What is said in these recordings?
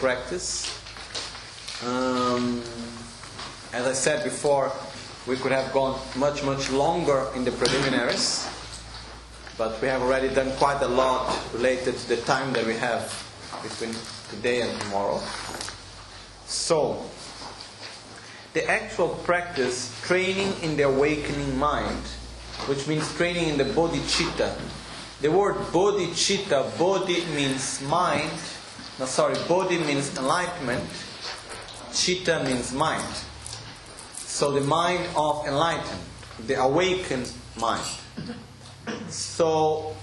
practice. Um, as I said before, we could have gone much, much longer in the preliminaries, but we have already done quite a lot related to the time that we have between today and tomorrow. So, the actual practice, training in the awakening mind, which means training in the bodhicitta. The word bodhicitta, bodhi means mind, no sorry, bodhi means enlightenment, chitta means mind. So the mind of enlightened, the awakened mind. So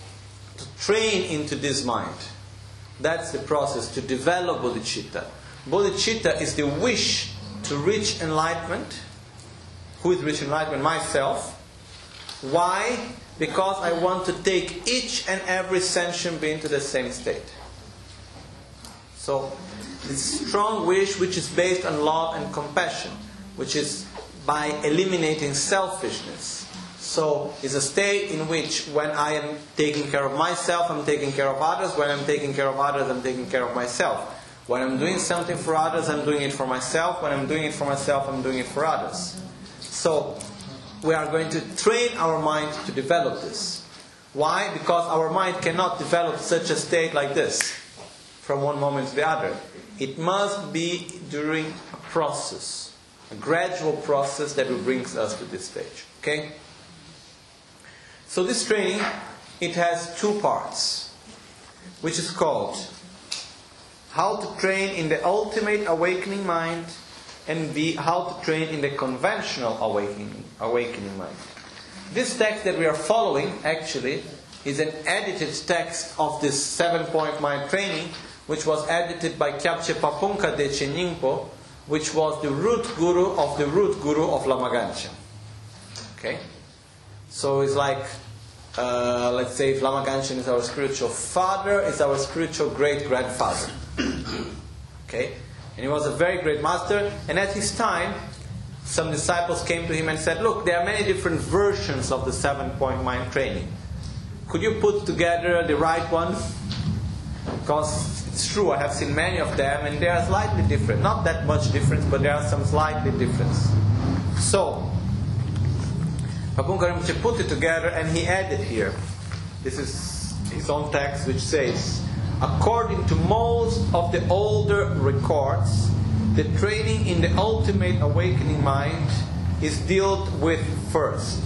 to train into this mind, that's the process to develop bodhicitta. Bodhicitta is the wish to reach enlightenment. Who is reaching enlightenment? Myself. Why? Because I want to take each and every sentient being to the same state. So, this strong wish, which is based on love and compassion, which is by eliminating selfishness. So, it's a state in which when I am taking care of myself, I'm taking care of others. When I'm taking care of others, I'm taking care of myself. When I'm doing something for others, I'm doing it for myself. When I'm doing it for myself, I'm doing it for others. So, we are going to train our mind to develop this. Why? Because our mind cannot develop such a state like this from one moment to the other. It must be during a process, a gradual process that will bring us to this stage. Okay? So this training, it has two parts, which is called how to train in the ultimate awakening mind and B, how to train in the conventional awakening, awakening mind. This text that we are following actually is an edited text of this seven point mind training, which was edited by Kyabje Pabongka de Ningpo, which was the root guru of the root guru of Lama Gangchen. Okay? So it's like, uh, let's say if Lama Gangchen is our spiritual father, is our spiritual great grandfather. okay? And he was a very great master. And at his time, some disciples came to him and said, Look, there are many different versions of the seven point mind training. Could you put together the right one? Because it's true, I have seen many of them and they are slightly different. Not that much difference, but there are some slightly difference. So, Pabongka Rinpoche put it together and he added here. This is his own text which says, According to most of the older records, the training in the ultimate awakening mind is dealt with first.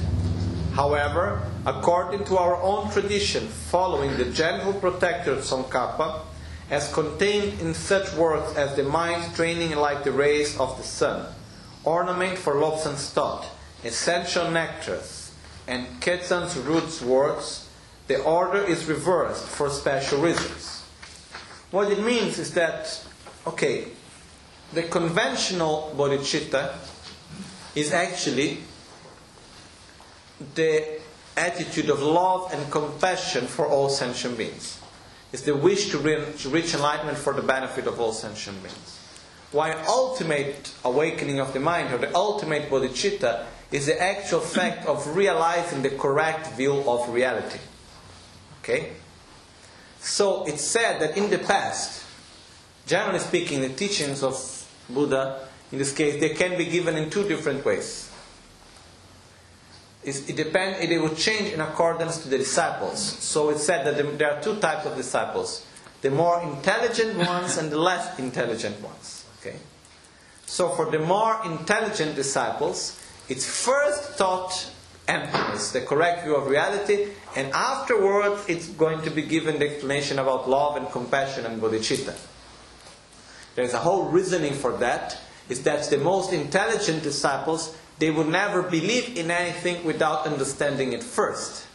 However, according to our own tradition, following the general protector Tsongkhapa, as contained in such works as the mind training like the rays of the sun, ornament for Lobsang's thought, essential nectars, and Ketsan's roots works, the order is reversed for special reasons. What it means is that, okay, the conventional bodhicitta is actually the attitude of love and compassion for all sentient beings. It's the wish to reach enlightenment for the benefit of all sentient beings. While ultimate awakening of the mind, or the ultimate bodhicitta, is the actual fact of realizing the correct view of reality. Okay? So it's said that in the past, generally speaking, the teachings of Buddha, in this case, they can be given in two different ways. It depends, it will change in accordance to the disciples. So it said that there are two types of disciples the more intelligent ones and the less intelligent ones. Okay? So for the more intelligent disciples, it's first taught emptiness, the correct view of reality, and afterwards it's going to be given the explanation about love and compassion and bodhicitta. There's a whole reasoning for that, is that the most intelligent disciples, they would never believe in anything without understanding it first.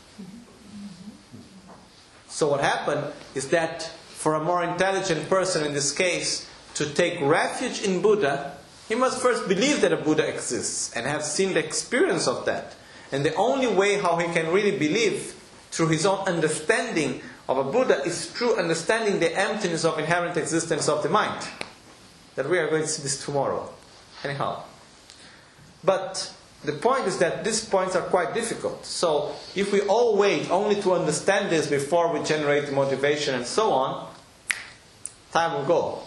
So what happened is that for a more intelligent person in this case to take refuge in Buddha, he must first believe that a Buddha exists and have seen the experience of that. And the only way how he can really believe through his own understanding of a Buddha is through understanding the emptiness of inherent existence of the mind. That we are going to see this tomorrow. Anyhow. But the point is that these points are quite difficult. So if we all wait only to understand this before we generate the motivation and so on, time will go.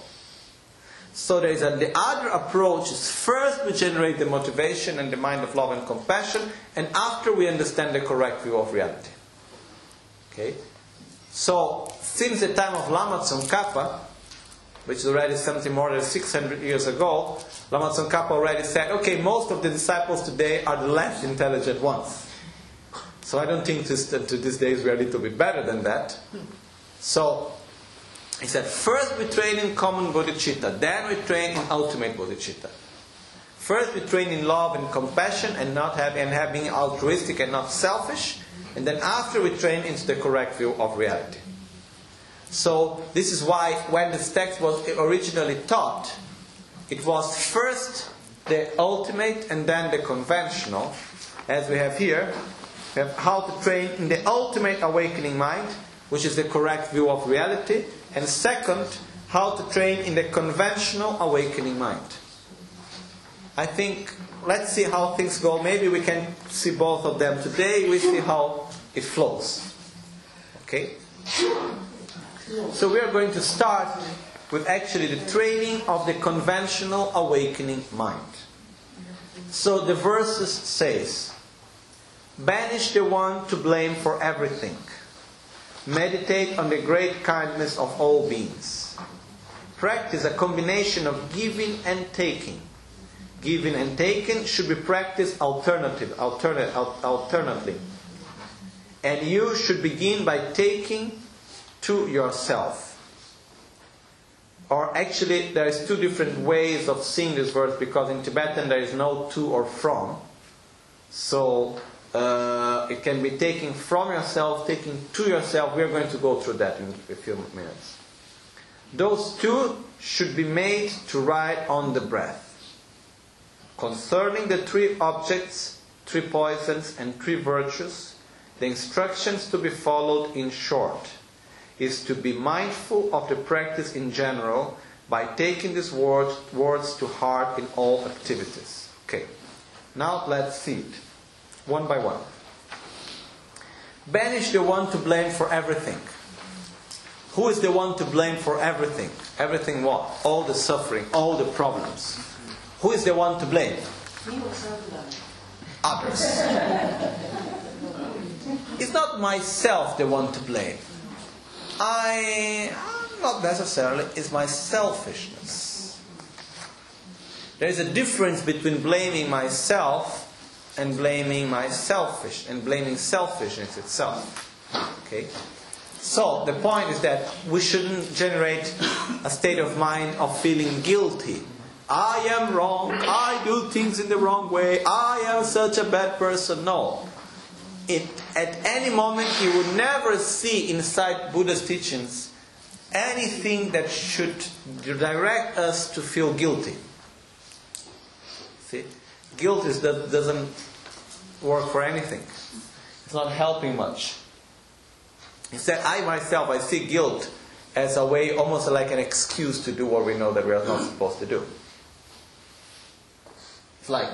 So there is a, the other approach is first we generate the motivation and the mind of love and compassion, and after we understand the correct view of reality. Okay? So, since the time of Lama Tsongkhapa, which is already something more than 600 years ago, Lama Tsongkhapa already said, okay, most of the disciples today are the less intelligent ones. So I don't think this, to these days we are a little bit better than that. So he said, first we train in common bodhicitta, then we train in ultimate bodhicitta. First, we train in love and compassion and not have, and have being altruistic and not selfish. And then after we train into the correct view of reality. So this is why when this text was originally taught, it was first the ultimate and then the conventional, as we have here. We have how to train in the ultimate awakening mind, which is the correct view of reality, and second, how to train in the conventional awakening mind. I think let's see how things go. Maybe we can see both of them today. We see how it flows. Okay? So we are going to start with actually the training of the conventional awakening mind. So the verses says, Banish the one to blame for everything. Meditate on the great kindness of all beings. Practice a combination of giving and taking. Giving and taking should be practiced alternative, alternate, alternately. And you should begin by taking to yourself. Or actually, there is two different ways of seeing this verse because in Tibetan there is no to or from. So uh, it can be taken from yourself, taken to yourself. We are going to go through that in a few minutes. Those two should be made to ride on the breath. Concerning the three objects, three poisons, and three virtues, the instructions to be followed in short is to be mindful of the practice in general by taking these words, words to heart in all activities. Okay, now let's see it one by one. Banish the one to blame for everything. Who is the one to blame for everything? Everything what? All the suffering, all the problems. Who is the one to blame? Others. it's not myself the one to blame. I not necessarily is my selfishness. There is a difference between blaming myself and blaming my selfish and blaming selfishness itself. Okay? So the point is that we shouldn't generate a state of mind of feeling guilty. I am wrong, I do things in the wrong way, I am such a bad person. No it, at any moment you would never see inside Buddha's teachings anything that should direct us to feel guilty. See, guilt is that doesn't work for anything. It's not helping much. Instead, I myself I see guilt as a way, almost like an excuse to do what we know that we are not supposed to do. It's like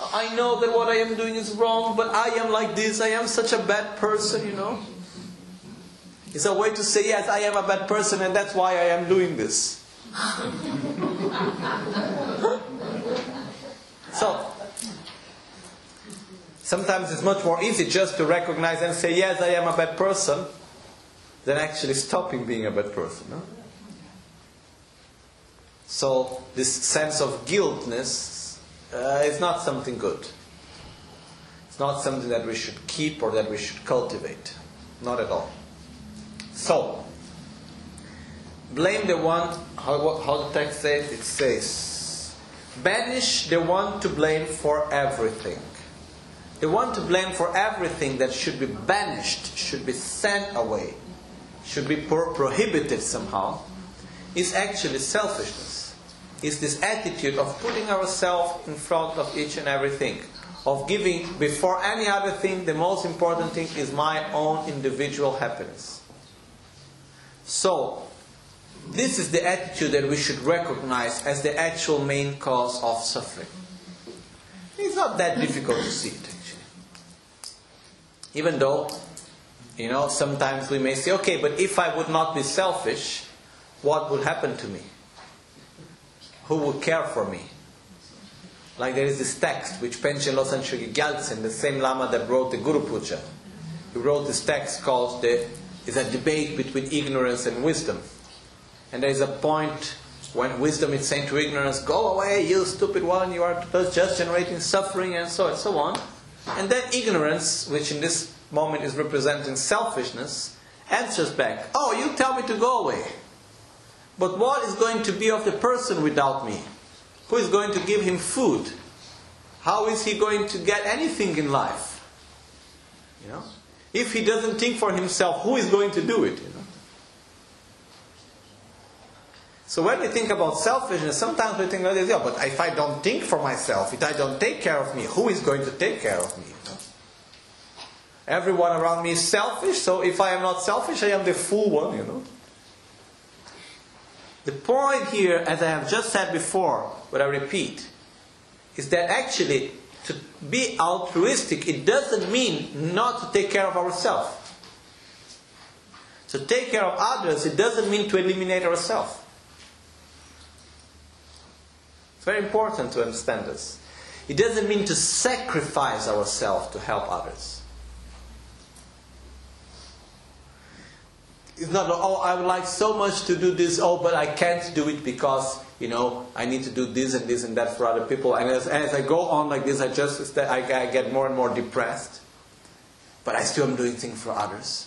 I know that what I am doing is wrong, but I am like this. I am such a bad person, you know. It's a way to say, yes, I am a bad person, and that's why I am doing this. so, sometimes it's much more easy just to recognize and say, yes, I am a bad person, than actually stopping being a bad person. No? So, this sense of guiltness uh, not something good. It's not something that we should keep or that we should cultivate. Not at all. So, blame the one, how, how the text says, it says, banish the one to blame for everything. The one to blame for everything that should be banished, should be sent away, should be pro- prohibited somehow, is actually selfishness is this attitude of putting ourselves in front of each and everything, of giving before any other thing, the most important thing is my own individual happiness. So, this is the attitude that we should recognize as the actual main cause of suffering. It's not that difficult to see it, actually. Even though, you know, sometimes we may say, okay, but if I would not be selfish, what would happen to me? Who would care for me? Like there is this text which Panchen Losang Chogi Gyaltsen, the same Lama that wrote the Guru Puja, he wrote this text called the is a debate between ignorance and wisdom. And there is a point when wisdom is saying to ignorance, Go away, you stupid one, you are just generating suffering and so and so on. And then ignorance, which in this moment is representing selfishness, answers back, Oh, you tell me to go away. But what is going to be of the person without me? who is going to give him food? How is he going to get anything in life? You know? If he doesn't think for himself, who is going to do it? You know? So when we think about selfishness, sometimes we think like this, yeah, but if I don't think for myself, if I don't take care of me, who is going to take care of me? You know? Everyone around me is selfish, so if I am not selfish, I am the fool one, you know. The point here, as I have just said before, but I repeat, is that actually to be altruistic, it doesn't mean not to take care of ourselves. To take care of others, it doesn't mean to eliminate ourselves. It's very important to understand this. It doesn't mean to sacrifice ourselves to help others. It's not, oh, I would like so much to do this, oh, but I can't do it because, you know, I need to do this and this and that for other people. And as, as I go on like this, I just, I, I get more and more depressed. But I still am doing things for others.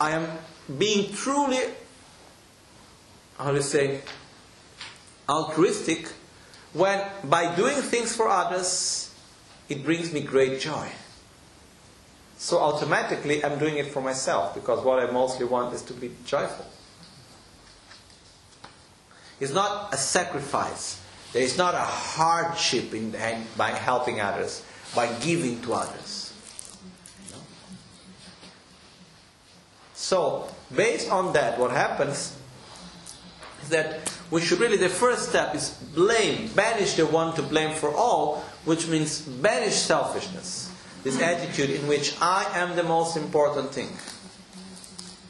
I am being truly, how do you say, altruistic when by doing things for others, it brings me great joy. So automatically I'm doing it for myself because what I mostly want is to be joyful. It's not a sacrifice. There is not a hardship in by helping others, by giving to others. So, based on that, what happens is that we should really, the first step is blame, banish the one to blame for all, which means banish selfishness this attitude in which I am the most important thing.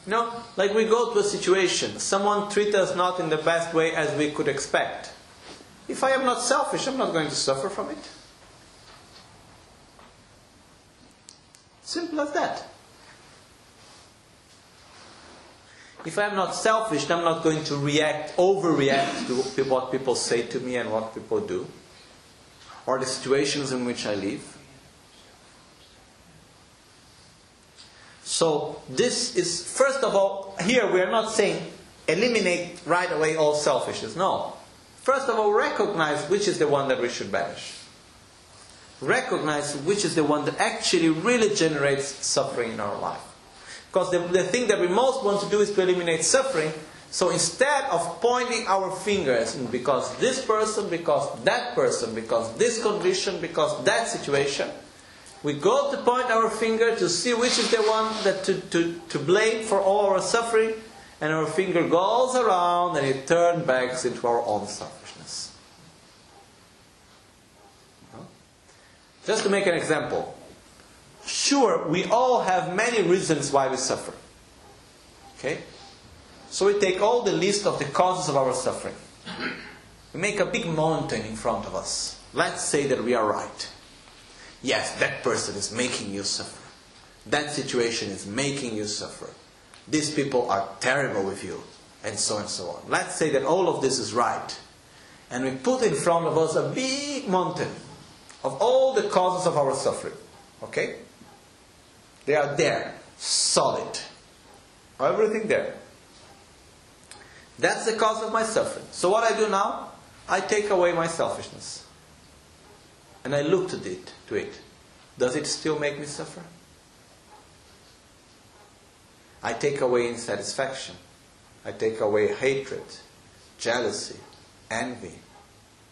You know, like we go to a situation, someone treats us not in the best way as we could expect. If I am not selfish, I'm not going to suffer from it. Simple as that. If I'm not selfish, I'm not going to react, overreact to what people say to me and what people do, or the situations in which I live. So this is, first of all, here we are not saying eliminate right away all selfishness. No. First of all, recognize which is the one that we should banish. Recognize which is the one that actually really generates suffering in our life. Because the, the thing that we most want to do is to eliminate suffering. So instead of pointing our fingers, because this person, because that person, because this condition, because that situation, we go to point our finger to see which is the one that to, to, to blame for all our suffering, and our finger goes around and it turns back into our own selfishness. Just to make an example, sure, we all have many reasons why we suffer. Okay? So we take all the list of the causes of our suffering. We make a big mountain in front of us. Let's say that we are right. Yes, that person is making you suffer. That situation is making you suffer. These people are terrible with you. And so on and so on. Let's say that all of this is right. And we put in front of us a big mountain of all the causes of our suffering. Okay? They are there, solid. Everything there. That's the cause of my suffering. So what I do now? I take away my selfishness and I looked at it, to it, does it still make me suffer? I take away insatisfaction. I take away hatred, jealousy, envy,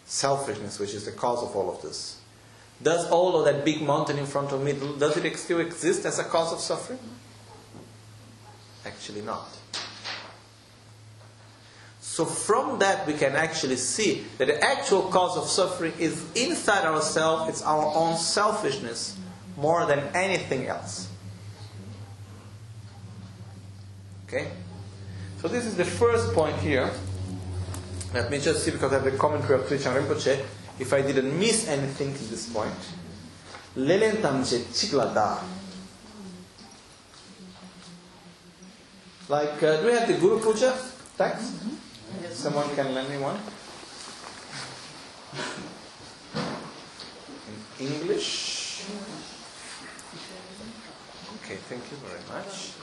selfishness, which is the cause of all of this. Does all of that big mountain in front of me, does it still exist as a cause of suffering? Actually not. So from that we can actually see that the actual cause of suffering is inside ourselves, it's our own selfishness more than anything else. Okay? So this is the first point here. Let me just see because I have the commentary of Trijang Rinpoche, if I didn't miss anything to this point. Lelen. Like, uh, do we have the Guru Puja text? Mm-hmm. Someone can lend me one? In English? Okay, thank you very much.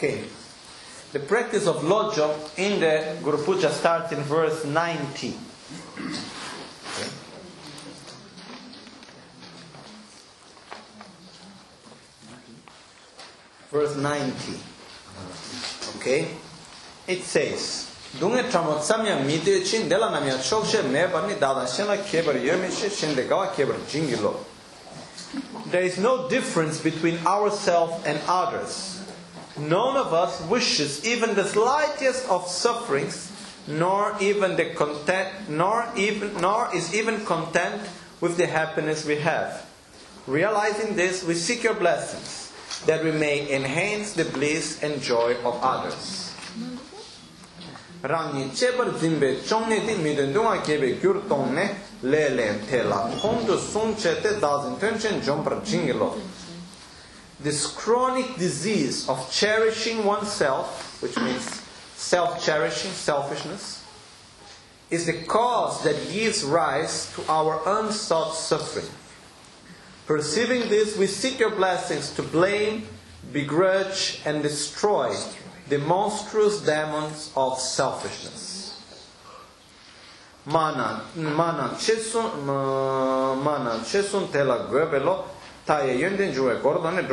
Okay. The practice of lojong in the Guru Puja starts in verse 90. Okay. Verse 90. Okay. It says, tramo tsamya. There is no difference between ourselves and others. None of us wishes even the slightest of sufferings, nor even the content, nor even, nor is even content with the happiness we have. Realizing this, we seek your blessings, that we may enhance the bliss and joy of others. rāngi chebar zimbe chōngne di mīdun dunga kebe gyur tōngne lē lēn tēla kōndu sōng che te dāzin tēnchen jōmpar jingilo this chronic disease of cherishing oneself which means self-cherishing, selfishness is the cause that gives rise to our unsought suffering perceiving this we seek your blessings to blame begrudge and destroy the monstrous demons of selfishness. Mana, mana chesun, mana chesun tela gordone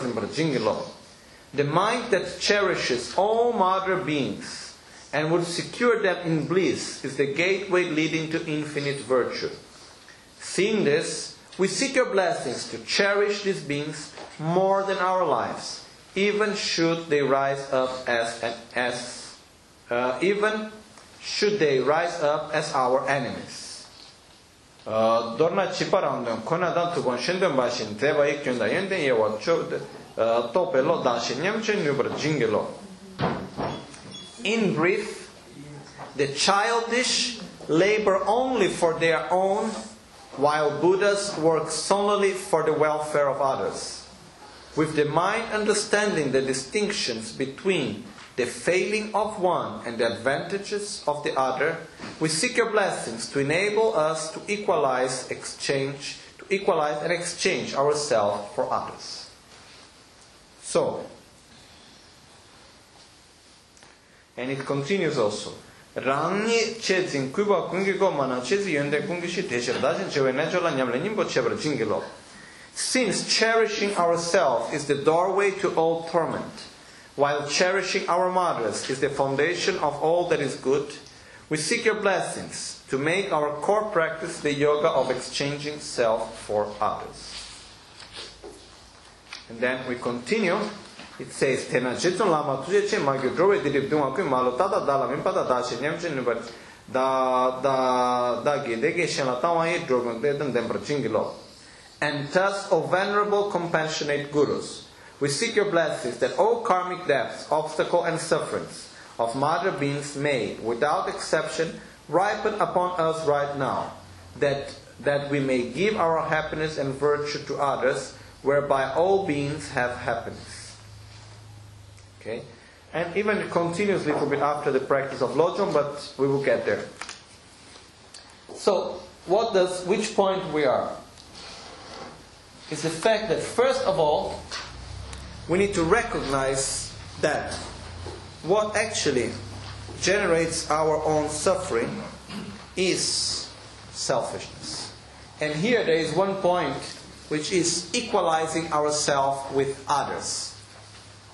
zimbra jingilo. The mind that cherishes all mother beings and would secure them in bliss is the gateway leading to infinite virtue. Seeing this, we seek your blessings to cherish these beings more than our lives even should they rise up as as uh, even should they rise up as our enemies. Kona dan tu gon shenden ba shin te ba ik yunda yenden lo jingelo. In brief, the childish labor only for their own while Buddhas work solely for the welfare of others with the mind understanding the distinctions between the failing of one and the advantages of the other, we seek your blessings to enable us to equalize, exchange, to equalize and exchange ourselves for others. So, and it continues also. Chezin kuba mana chezi yende dajin chewe nejola nyamle chebra jingilo. Since cherishing ourselves is the doorway to all torment, while cherishing our mothers is the foundation of all that is good, we seek your blessings to make our core practice the yoga of exchanging self for others. And then we continue. It says, Tena jitun lama tuje che magyo drowe dirib dunga kui malo tada dala mimpada da she nyamche nubar da da da ge dege shen tawa ye drogang de dem prachingilo and thus, O venerable, compassionate gurus, we seek your blessings that all karmic depths, obstacle, and sufferings of mother beings may, without exception, ripen upon us right now, that, that we may give our happiness and virtue to others, whereby all beings have happiness. Okay? And even it continues a little bit after the practice of lojong, but we will get there. So, what does, which point we are? is the fact that, first of all, we need to recognize that what actually generates our own suffering is selfishness. And here there is one point which is equalizing ourselves with others,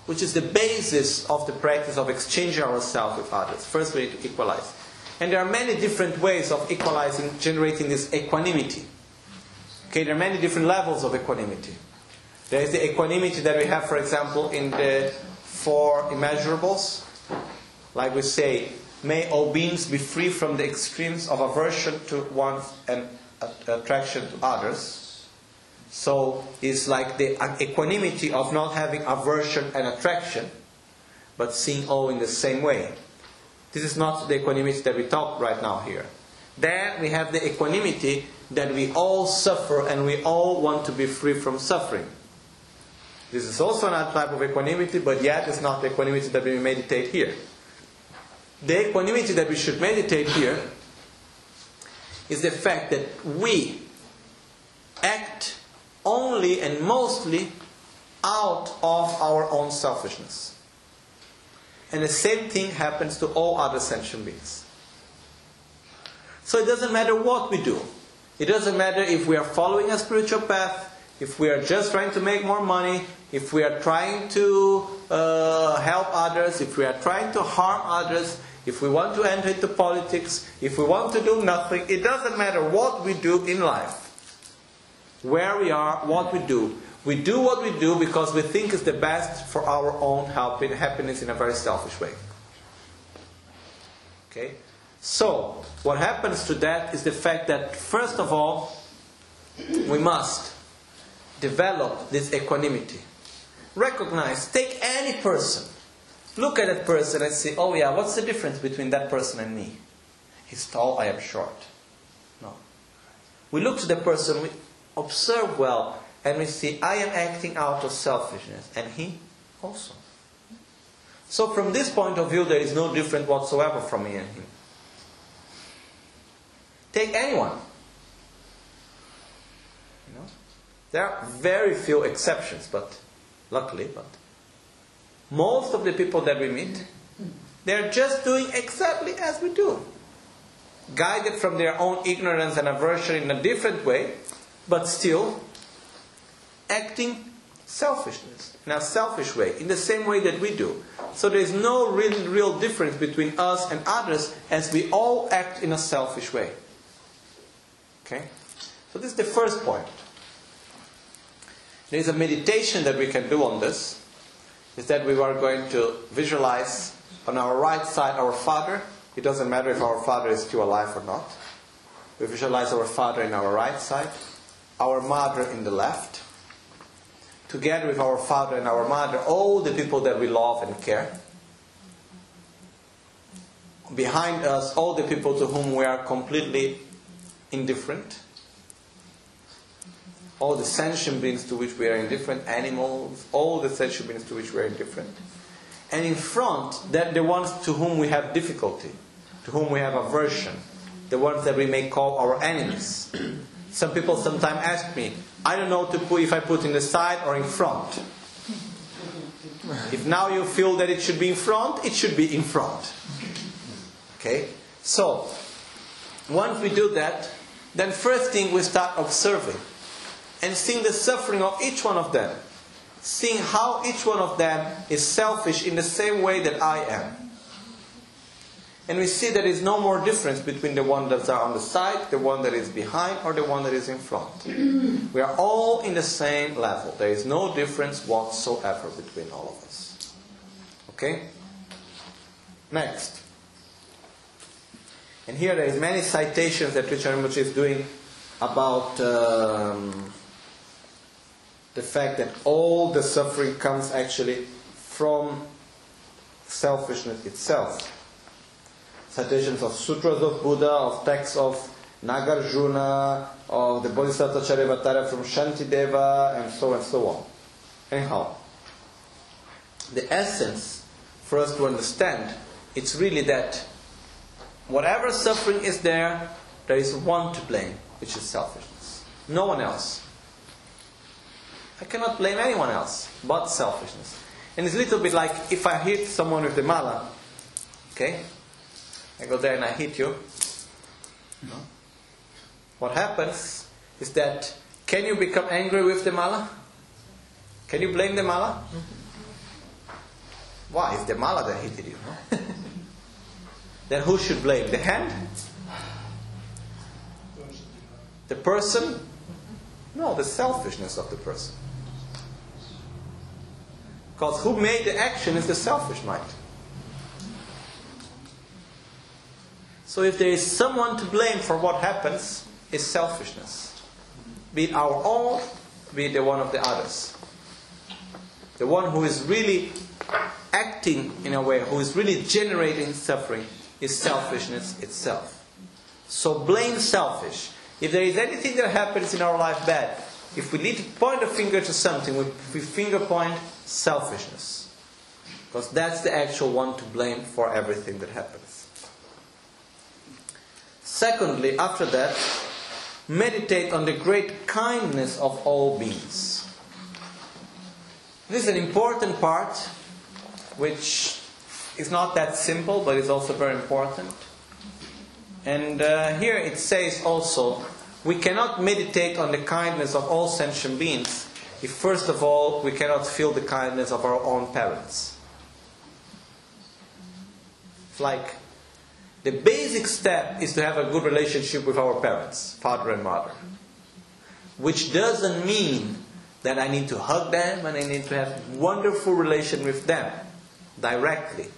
which is the basis of the practice of exchanging ourselves with others. First, we need to equalize. And there are many different ways of equalizing, generating this equanimity. Okay, there are many different levels of equanimity. There is the equanimity that we have, for example, in the four immeasurables. Like we say, may all beings be free from the extremes of aversion to one and attraction to others. So it's like the equanimity of not having aversion and attraction, but seeing all in the same way. This is not the equanimity that we talk right now here. Then we have the equanimity that we all suffer and we all want to be free from suffering. This is also another type of equanimity, but yet it's not the equanimity that we meditate here. The equanimity that we should meditate here is the fact that we act only and mostly out of our own selfishness. And the same thing happens to all other sentient beings. So it doesn't matter what we do. It doesn't matter if we are following a spiritual path, if we are just trying to make more money, if we are trying to uh, help others, if we are trying to harm others, if we want to enter into politics, if we want to do nothing, it doesn't matter what we do in life, where we are, what we do. We do what we do because we think it's the best for our own happiness in a very selfish way. Okay? So, what happens to that is the fact that, first of all, we must develop this equanimity. Recognize, take any person, look at that person and say, oh yeah, what's the difference between that person and me? He's tall, I am short. No. We look to the person, we observe well, and we see, I am acting out of selfishness, and he also. So, from this point of view, there is no difference whatsoever from me and him. Take anyone. You know? There are very few exceptions, but luckily, but most of the people that we meet, they're just doing exactly as we do. Guided from their own ignorance and aversion in a different way, but still acting selfishness in a selfish way, in the same way that we do. So there is no real, real difference between us and others as we all act in a selfish way. Okay? So this is the first point. There is a meditation that we can do on this. Is that we are going to visualize on our right side our father. It doesn't matter if our father is still alive or not. We visualize our father in our right side, our mother in the left. Together with our father and our mother, all the people that we love and care. Behind us, all the people to whom we are completely indifferent. All the sentient beings to which we are indifferent, animals, all the sentient beings to which we are indifferent. And in front, that the ones to whom we have difficulty, to whom we have aversion, the ones that we may call our enemies. Some people sometimes ask me, I don't know to put, if I put in the side or in front. If now you feel that it should be in front, it should be in front. Okay? So, once we do that, then first thing we start observing and seeing the suffering of each one of them. Seeing how each one of them is selfish in the same way that I am. And we see there is no more difference between the one that are on the side, the one that is behind, or the one that is in front. we are all in the same level. There is no difference whatsoever between all of us. Okay? Next. And here there is many citations that Trijang Rinpoche is doing about um, the fact that all the suffering comes actually from selfishness itself. Citations of sutras of Buddha, of texts of Nagarjuna, of the Bodhisattva Charyavatara from Shantideva, and so and so on. Anyhow, the essence for us to understand, it's really that whatever suffering is there, there is one to blame, which is selfishness. No one else. I cannot blame anyone else but selfishness. And it's a little bit like if I hit someone with the mala, okay? I go there and I hit you. What happens is that can you become angry with the mala? Can you blame the mala? Why? It's the mala that hit you. No? then who should blame? The hand? The person? No, the selfishness of the person. Because who made the action is the selfish mind. So if there is someone to blame for what happens, it's selfishness. Be it our own, be it the one of the others. The one who is really acting in a way, who is really generating suffering, is selfishness itself. So blame selfish. If there is anything that happens in our life bad, if we need to point a finger to something, we finger point selfishness. Because that's the actual one to blame for everything that happens. Secondly, after that, meditate on the great kindness of all beings. This is an important part, which is not that simple, but is also very important. And uh, here it says also, we cannot meditate on the kindness of all sentient beings if, first of all, we cannot feel the kindness of our own parents. It's like the basic step is to have a good relationship with our parents, father and mother. Which doesn't mean that I need to hug them and I need to have wonderful relation with them directly.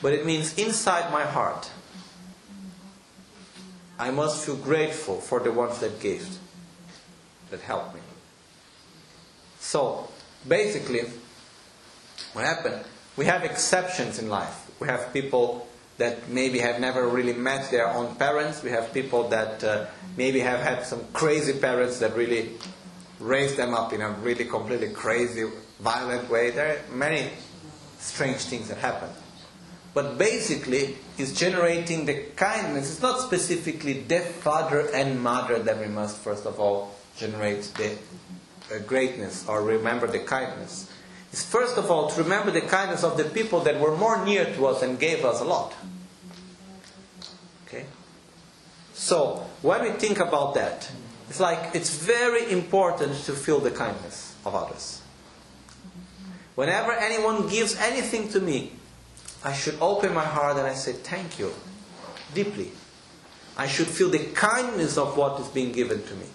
But it means inside my heart, I must feel grateful for the ones that gave, that helped me. So, basically, what happened? We have exceptions in life. We have people that maybe have never really met their own parents. We have people that uh, maybe have had some crazy parents that really raised them up in a really completely crazy, violent way. There are many strange things that happen. But basically, it's generating the kindness. It's not specifically the father and mother that we must, first of all, generate the greatness or remember the kindness. is first of all to remember the kindness of the people that were more near to us and gave us a lot. Okay? So, when we think about that, it's like it's very important to feel the kindness of others. Whenever anyone gives anything to me, I should open my heart and I say thank you deeply. I should feel the kindness of what is being given to me.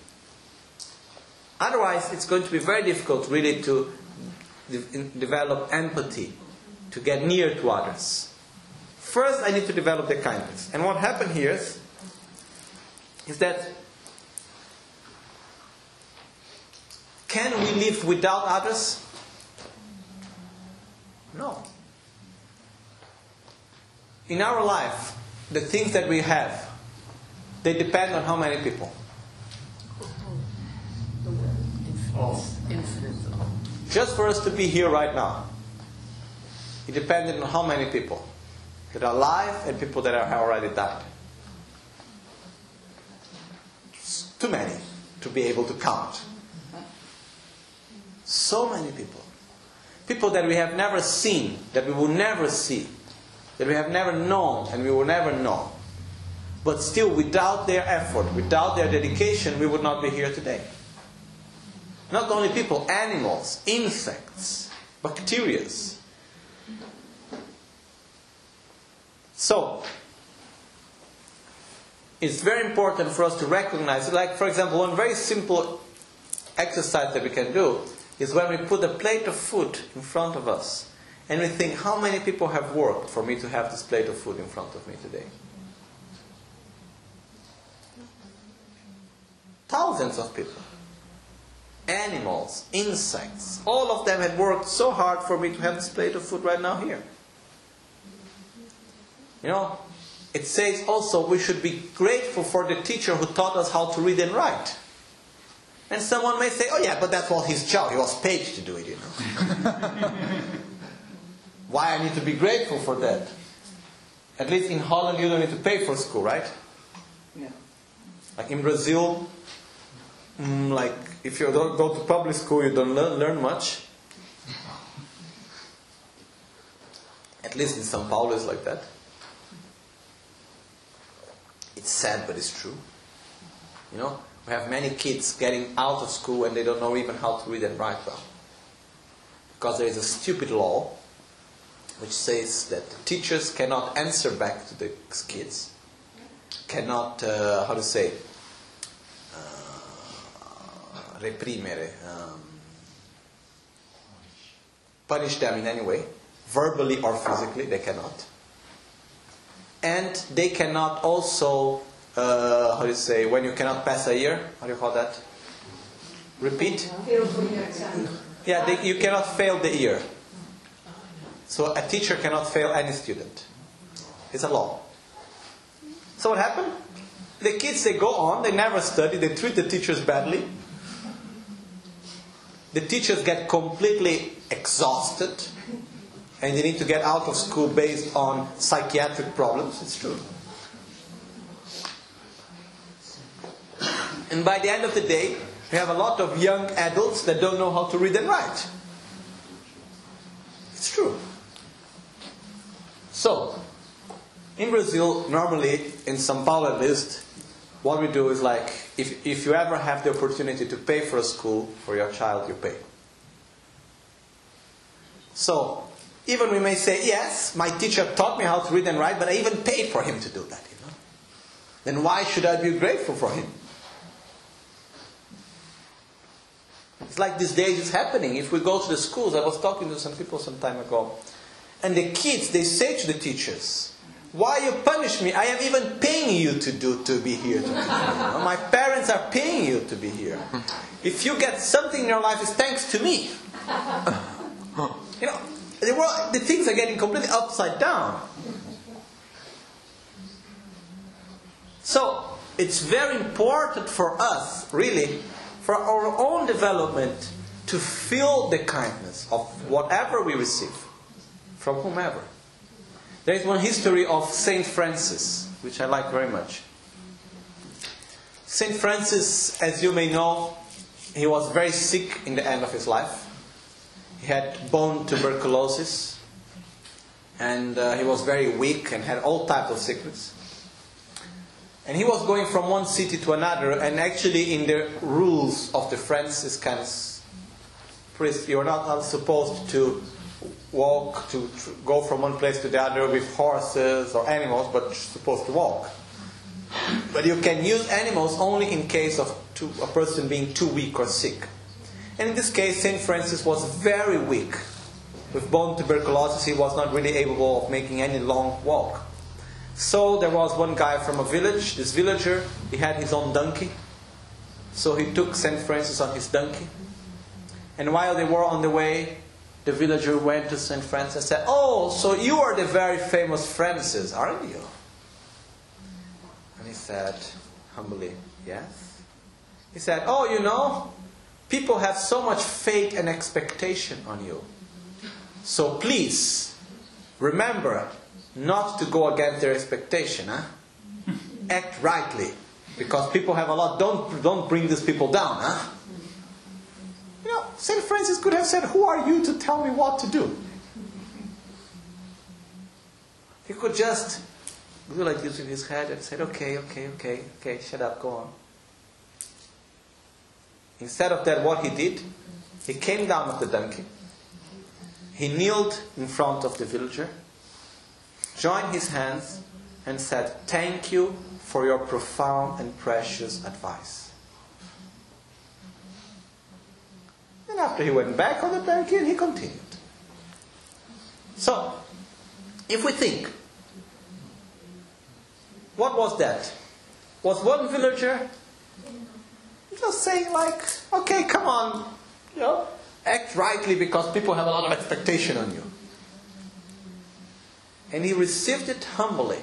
Otherwise, it's going to be very difficult really to de- develop empathy, to get near to others. First, I need to develop the kindness. And what happened here is, is that can we live without others? No. In our life, the things that we have, they depend on how many people. Just for us to be here right now, it depended on how many people that are alive and people that have already died. It's too many to be able to count. So many people. People that we have never seen, that we will never see, that we have never known and we will never know. But still, without their effort, without their dedication, we would not be here today. Not only people, animals, insects, bacteria. So, it's very important for us to recognize, like, for example, one very simple exercise that we can do is when we put a plate of food in front of us and we think, how many people have worked for me to have this plate of food in front of me today? Thousands of people. Animals, insects, all of them had worked so hard for me to have this plate of food right now here. You know, it says also we should be grateful for the teacher who taught us how to read and write. And someone may say, oh yeah, but that was his job. He was paid to do it, you know. Why I need to be grateful for that? At least in Holland, you don't need to pay for school, right? Yeah. Like in Brazil, mm, like if you don't go to public school, you don't learn, learn much. At least in São Paulo, it's like that. It's sad, but it's true. You know, we have many kids getting out of school and they don't know even how to read and write well. Because there is a stupid law which says that teachers cannot answer back to the kids, cannot, uh, how to say, reprimere, um, punish them in any way, verbally or physically, they cannot. And they cannot also, uh, how do you say, when you cannot pass a year, how do you call that? Repeat? Yeah, they, you cannot fail the year. So a teacher cannot fail any student. It's a law. So what happened? The kids they go on, they never study, they treat the teachers badly. The teachers get completely exhausted and they need to get out of school based on psychiatric problems. It's true. And by the end of the day, we have a lot of young adults that don't know how to read and write. It's true. So, in Brazil, normally, in São Paulo at least, what we do is like, if, if you ever have the opportunity to pay for a school for your child, you pay. So, even we may say, yes, my teacher taught me how to read and write, but I even paid for him to do that, you know. Then why should I be grateful for him? It's like these days it's happening. If we go to the schools, I was talking to some people some time ago, and the kids, they say to the teachers, why you punish me? I am even paying you to do to be here. To you know? My parents are paying you to be here. If you get something in your life, it's thanks to me. You know, the, world, the things are getting completely upside down. So it's very important for us, really, for our own development, to feel the kindness of whatever we receive from whomever. There is one history of Saint Francis, which I like very much. Saint Francis, as you may know, he was very sick in the end of his life. He had bone tuberculosis, and uh, he was very weak and had all types of sickness. And he was going from one city to another, and actually, in the rules of the Franciscans priest, you are not supposed to walk to tr- go from one place to the other with horses or animals, but you're supposed to walk. But you can use animals only in case of two, a person being too weak or sick. And in this case, St. Francis was very weak. With bone tuberculosis, he was not really able of making any long walk. So there was one guy from a village, this villager, he had his own donkey. So he took St. Francis on his donkey. And while they were on the way, the villager went to St. Francis and said, Oh, so you are the very famous Francis, aren't you? And he said, humbly, Yes. He said, Oh, you know, people have so much faith and expectation on you. So please, remember not to go against their expectation. Huh? Act rightly. Because people have a lot. Don't, don't bring these people down. Huh? You know, St. Francis could have said, Who are you to tell me what to do? He could just do like this in his head and said, Okay, okay, okay, okay, shut up, go on. Instead of that, what he did, he came down with the donkey. He kneeled in front of the villager, joined his hands, and said, Thank you for your profound and precious advice. And after he went back on the donkey, and he continued. So, if we think, what was that? Was one villager just saying like, okay, come on, you know, act rightly because people have a lot of expectation on you. And he received it humbly.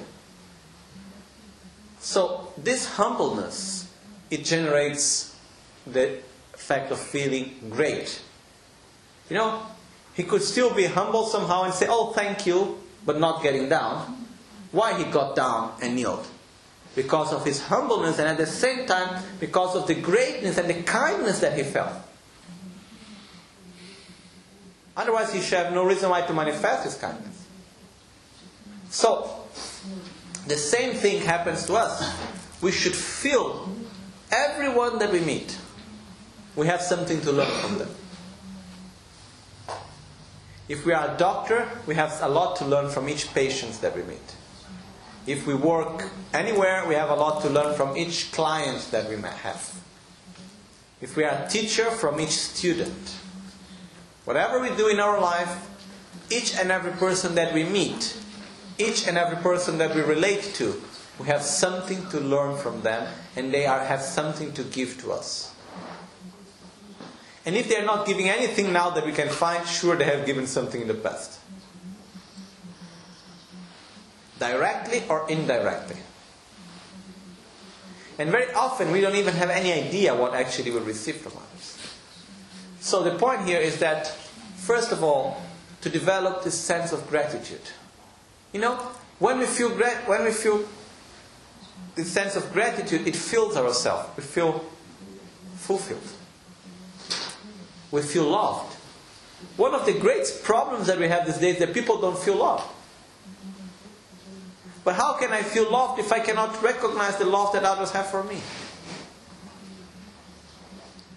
So this humbleness, it generates the fact of feeling great. You know, he could still be humble somehow and say, oh, thank you, but not getting down. Why he got down and kneeled? because of his humbleness and at the same time because of the greatness and the kindness that he felt. Otherwise, he should have no reason why to manifest his kindness. So, the same thing happens to us. We should feel everyone that we meet. We have something to learn from them. If we are a doctor, we have a lot to learn from each patient that we meet. If we work anywhere, we have a lot to learn from each client that we have. If we are a teacher, from each student. Whatever we do in our life, each and every person that we meet, each and every person that we relate to, we have something to learn from them, and they are, have something to give to us. And if they are not giving anything now that we can find, sure they have given something in the past directly or indirectly. And very often we don't even have any idea what actually we receive from others. So the point here is that, first of all, to develop this sense of gratitude. You know, when we feel gra- when we feel this sense of gratitude, it fills ourselves. We feel fulfilled. We feel loved. one of the great problems that we have these days is that people don't feel loved. But how can I feel loved if I cannot recognize the love that others have for me?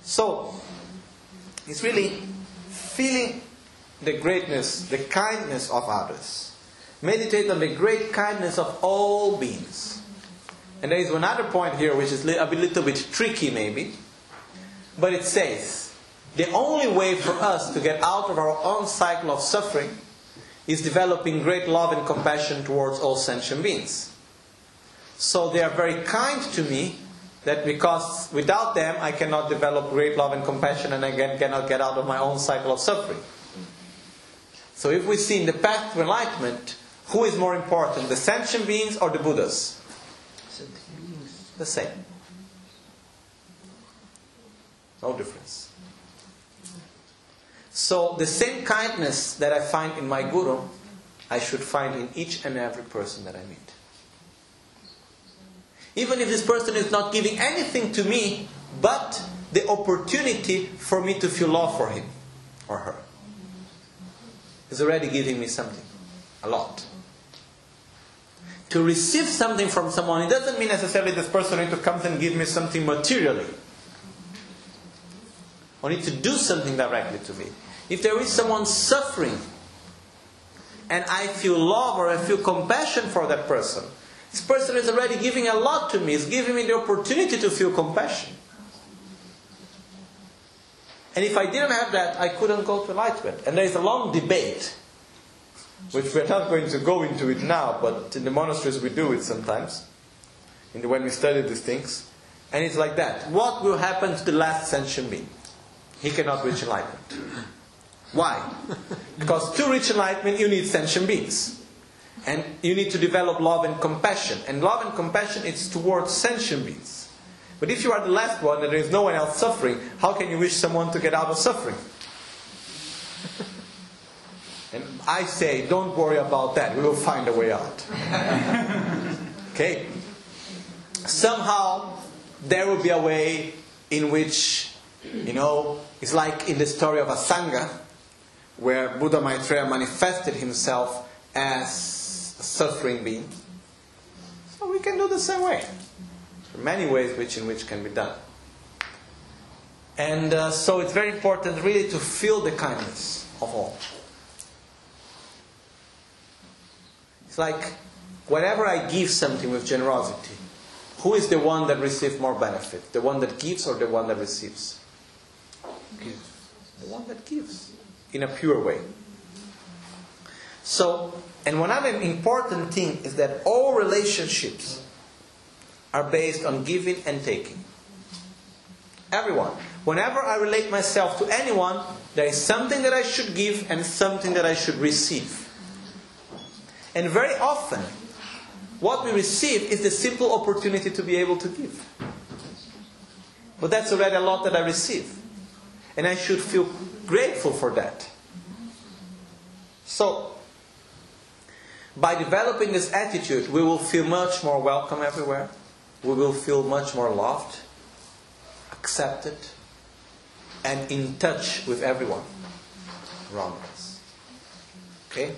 So, it's really feeling the greatness, the kindness of others. Meditate on the great kindness of all beings. And there is another point here which is a little bit tricky, maybe. But it says the only way for us to get out of our own cycle of suffering is developing great love and compassion towards all sentient beings. So they are very kind to me that because without them I cannot develop great love and compassion and again cannot get out of my own cycle of suffering. So if we see in the path to enlightenment, who is more important, the sentient beings or the Buddhas? The same. No difference. So the same kindness that I find in my guru, I should find in each and every person that I meet. Even if this person is not giving anything to me, but the opportunity for me to feel love for him or her is already giving me something. A lot. To receive something from someone, it doesn't mean necessarily this person needs to come and give me something materially. Or need to do something directly to me. If there is someone suffering and I feel love or I feel compassion for that person, this person is already giving a lot to me, is giving me the opportunity to feel compassion. And if I didn't have that, I couldn't go to enlightenment. And there is a long debate, which we're not going to go into it now, but in the monasteries we do it sometimes, in the, when we study these things. And it's like that. What will happen to the last sentient being? He cannot reach enlightenment. Why? because to reach enlightenment, you need sentient beings. And you need to develop love and compassion. And love and compassion is towards sentient beings. But if you are the last one and there is no one else suffering, how can you wish someone to get out of suffering? and I say, don't worry about that. We will find a way out. okay? Somehow, there will be a way in which, you know, it's like in the story of Asanga, where Buddha Maitreya manifested himself as a suffering being. So we can do the same way. There are many ways which in which can be done. And uh, so it's very important really to feel the kindness of all. It's like whenever I give something with generosity, who is the one that receives more benefit? The one that gives or the one that receives? Gives. The one that gives in a pure way. So, and one other important thing is that all relationships are based on giving and taking. Everyone. Whenever I relate myself to anyone, there is something that I should give and something that I should receive. And very often, what we receive is the simple opportunity to be able to give. But that's already a lot that I receive. And I should feel grateful for that. So, by developing this attitude, we will feel much more welcome everywhere. We will feel much more loved, accepted, and in touch with everyone around us. Okay?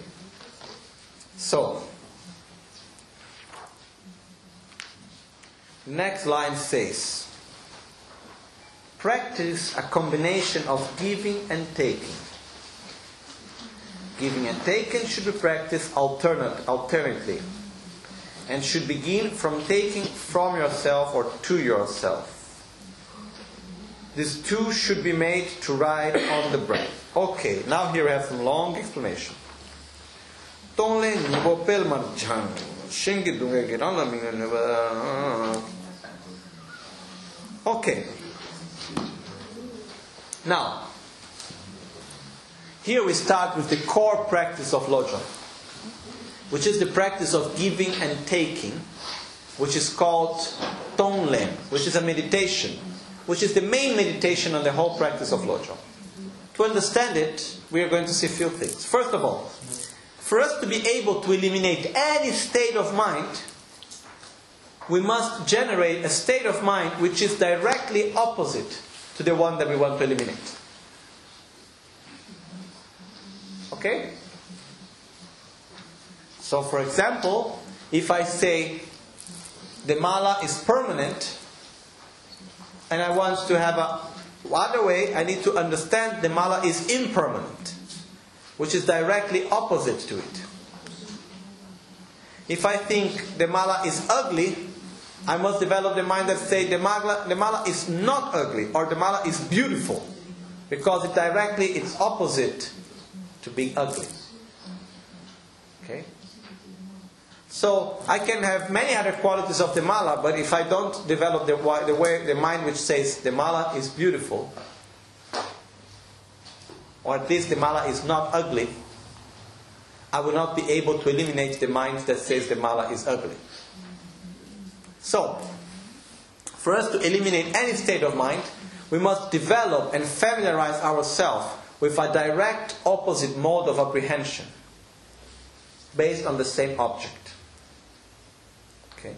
So, next line says practice a combination of giving and taking. Giving and taking should be practiced alternate, alternately and should begin from taking from yourself or to yourself. These two should be made to ride on the breath. Okay, now here we have some long explanation. Okay. Now, here we start with the core practice of Lojong, which is the practice of giving and taking, which is called Tonglen, which is a meditation, which is the main meditation on the whole practice of Lojong. To understand it, we are going to see a few things. First of all, for us to be able to eliminate any state of mind, we must generate a state of mind which is directly opposite to the one that we want to eliminate. Okay? So, for example, if I say the mala is permanent, and I want to have a other way, I need to understand the mala is impermanent, which is directly opposite to it. If I think the mala is ugly, I must develop the mind that say the mala, the mala is not ugly or the mala is beautiful, because it directly it's opposite to being ugly. Okay. So I can have many other qualities of the mala, but if I don't develop the, the way the mind which says the mala is beautiful, or at least the mala is not ugly, I will not be able to eliminate the mind that says the mala is ugly. So, for us to eliminate any state of mind, we must develop and familiarize ourselves with a direct opposite mode of apprehension based on the same object. Okay?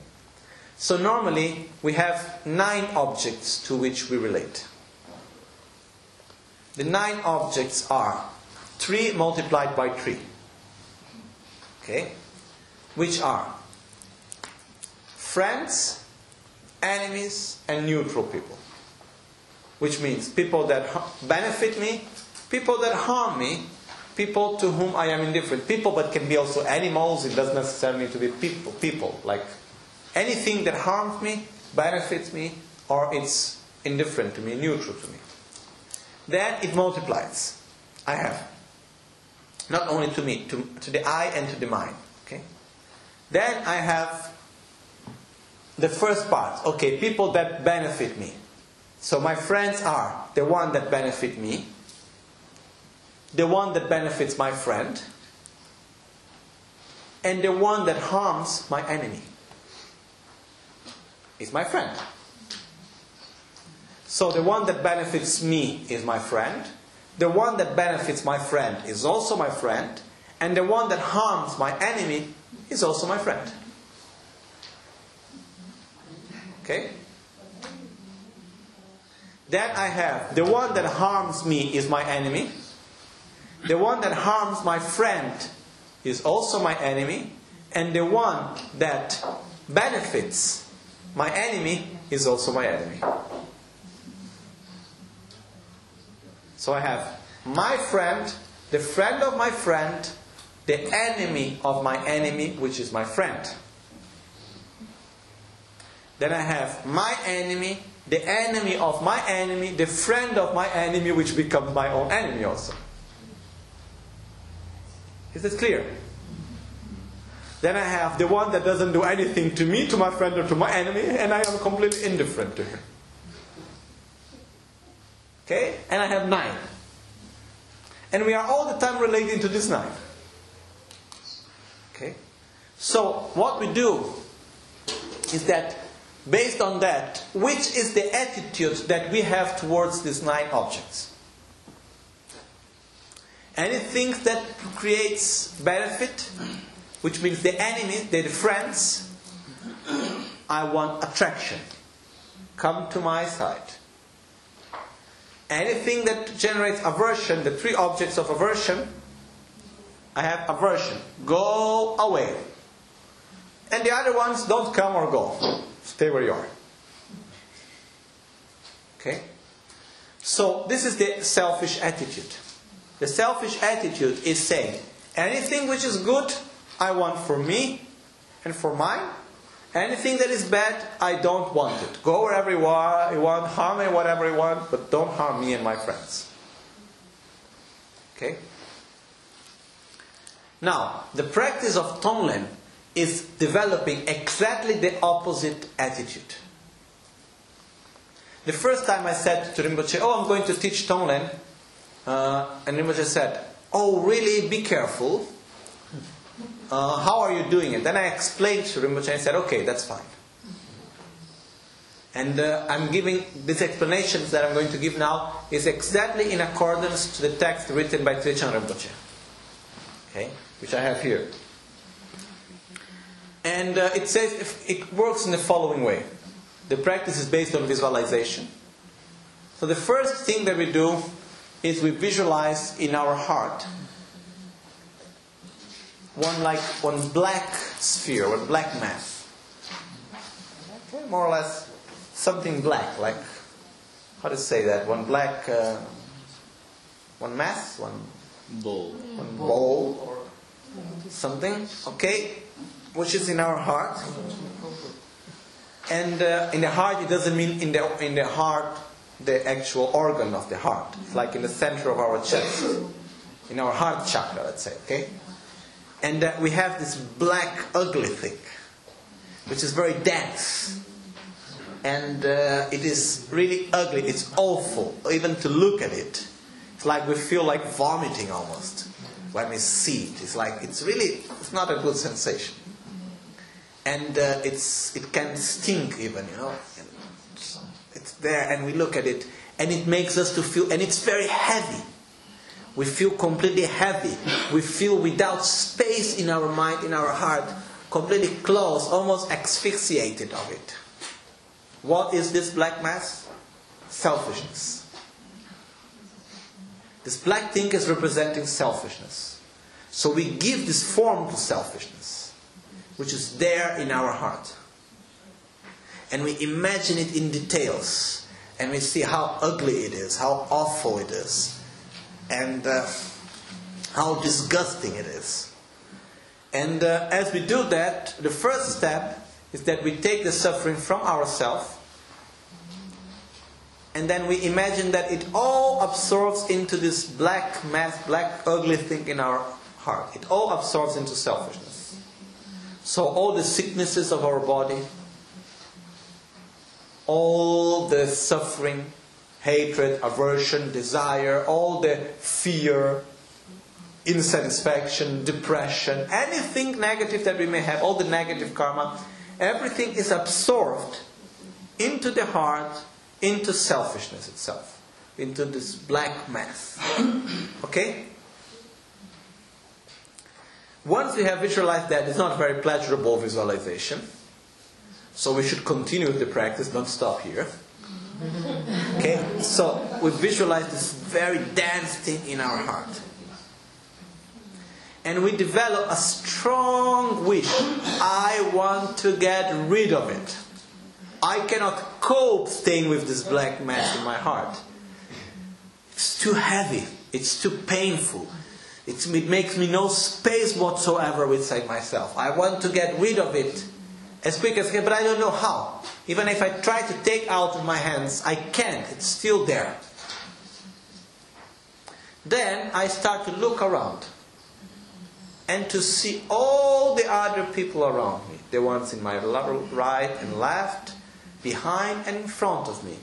So normally we have nine objects to which we relate. The nine objects are 3 multiplied by 3. Okay? Which are friends, enemies, and neutral people. Which means people that benefit me, people that harm me, people to whom I am indifferent. People, but can be also animals. It doesn't necessarily need to be people. People like anything that harms me, benefits me, or it's indifferent to me, neutral to me. Then it multiplies. I have not only to me, to, to the eye and to the mind. Okay. Then I have the first part. Okay, people that benefit me. So my friends are the one that benefit me the one that benefits my friend, and the one that harms my enemy is my friend. So the one that benefits me is my friend, the one that benefits my friend is also my friend, and the one that harms my enemy is also my friend. Okay? Then I have the one that harms me is my enemy. The one that harms my friend is also my enemy, and the one that benefits my enemy is also my enemy. So I have my friend, the friend of my friend, the enemy of my enemy, which is my friend. Then I have my enemy, the enemy of my enemy, the friend of my enemy, which becomes my own enemy also. Is this clear? Then I have the one that doesn't do anything to me, to my friend, or to my enemy, and I am completely indifferent to him. Okay? And I have nine. And we are all the time relating to this nine. Okay? So, what we do is that, based on that, which is the attitude that we have towards these nine objects? anything that creates benefit, which means the enemy, the friends, I want attraction. Come to my side. Anything that generates aversion, the three objects of aversion, I have aversion. Go away. And the other ones don't come or go. Stay where you are. Okay? So this is the selfish attitude. The selfish attitude is saying, anything which is good, I want for me and for mine. Anything that is bad, I don't want it. Go wherever you want, harm me whatever you want, but don't harm me and my friends. Okay? Now, the practice of Tonglen is developing exactly the opposite attitude. The first time I said to Rinpoche, Oh, I'm going to teach Tonglen, uh, and Rinpoche said, Oh, really? Be careful. Uh, how are you doing it? Then I explained to Rinpoche and said, Okay, that's fine. And uh, I'm giving these explanations that I'm going to give now is exactly in accordance to the text written by Trijang Rinpoche, okay, which I have here. And uh, it says it works in the following way. The practice is based on visualization. So the first thing that we do is we visualize in our heart one like one black sphere, one black mass. Okay, more or less something black, like how to say that? One black, uh, one mass, one Bowl. one bowl or something, okay, which is in our heart. And uh, in the heart, it doesn't mean in the in the heart the actual organ of the heart. It's like in the center of our chest, in our heart chakra, let's say, okay. And uh, we have this black, ugly thing, which is very dense, and uh, it is really ugly. It's awful, even to look at it. It's like we feel like vomiting almost when we see it. It's like it's really it's not a good sensation, and uh, it's it can stink even, you know. It's there, and we look at it, and it makes us to feel, and it's very heavy. We feel completely heavy. We feel without space in our mind, in our heart, completely closed, almost asphyxiated of it. What is this black mass? Selfishness. This black thing is representing selfishness. So we give this form to selfishness, which is there in our heart. And we imagine it in details. And we see how ugly it is, how awful it is, and uh, how disgusting it is. And uh, as we do that, the first step is that we take the suffering from ourselves and then we imagine that it all absorbs into this black mass, black ugly thing in our heart. It all absorbs into selfishness. So all the sicknesses of our body, all the suffering, hatred, aversion, desire, all the fear, insatisfaction, depression, anything negative that we may have, all the negative karma, everything is absorbed into the heart, into selfishness itself, into this black mass. Okay? Once we have visualized that, it's not very pleasurable visualization. So we should continue with the practice, don't stop here. Okay? So we visualize this very dense thing in our heart. And we develop a strong wish. I want to get rid of it. I cannot cope staying with this black mass in my heart. It's too heavy. It's too painful. It makes me no space whatsoever within myself. I want to get rid of it as quick as I can, but I don't know how. Even if I try to take out of my hands, I can't. It's still there. Then I start to look around and to see all the other people around me the ones in my right and left, behind and in front of me.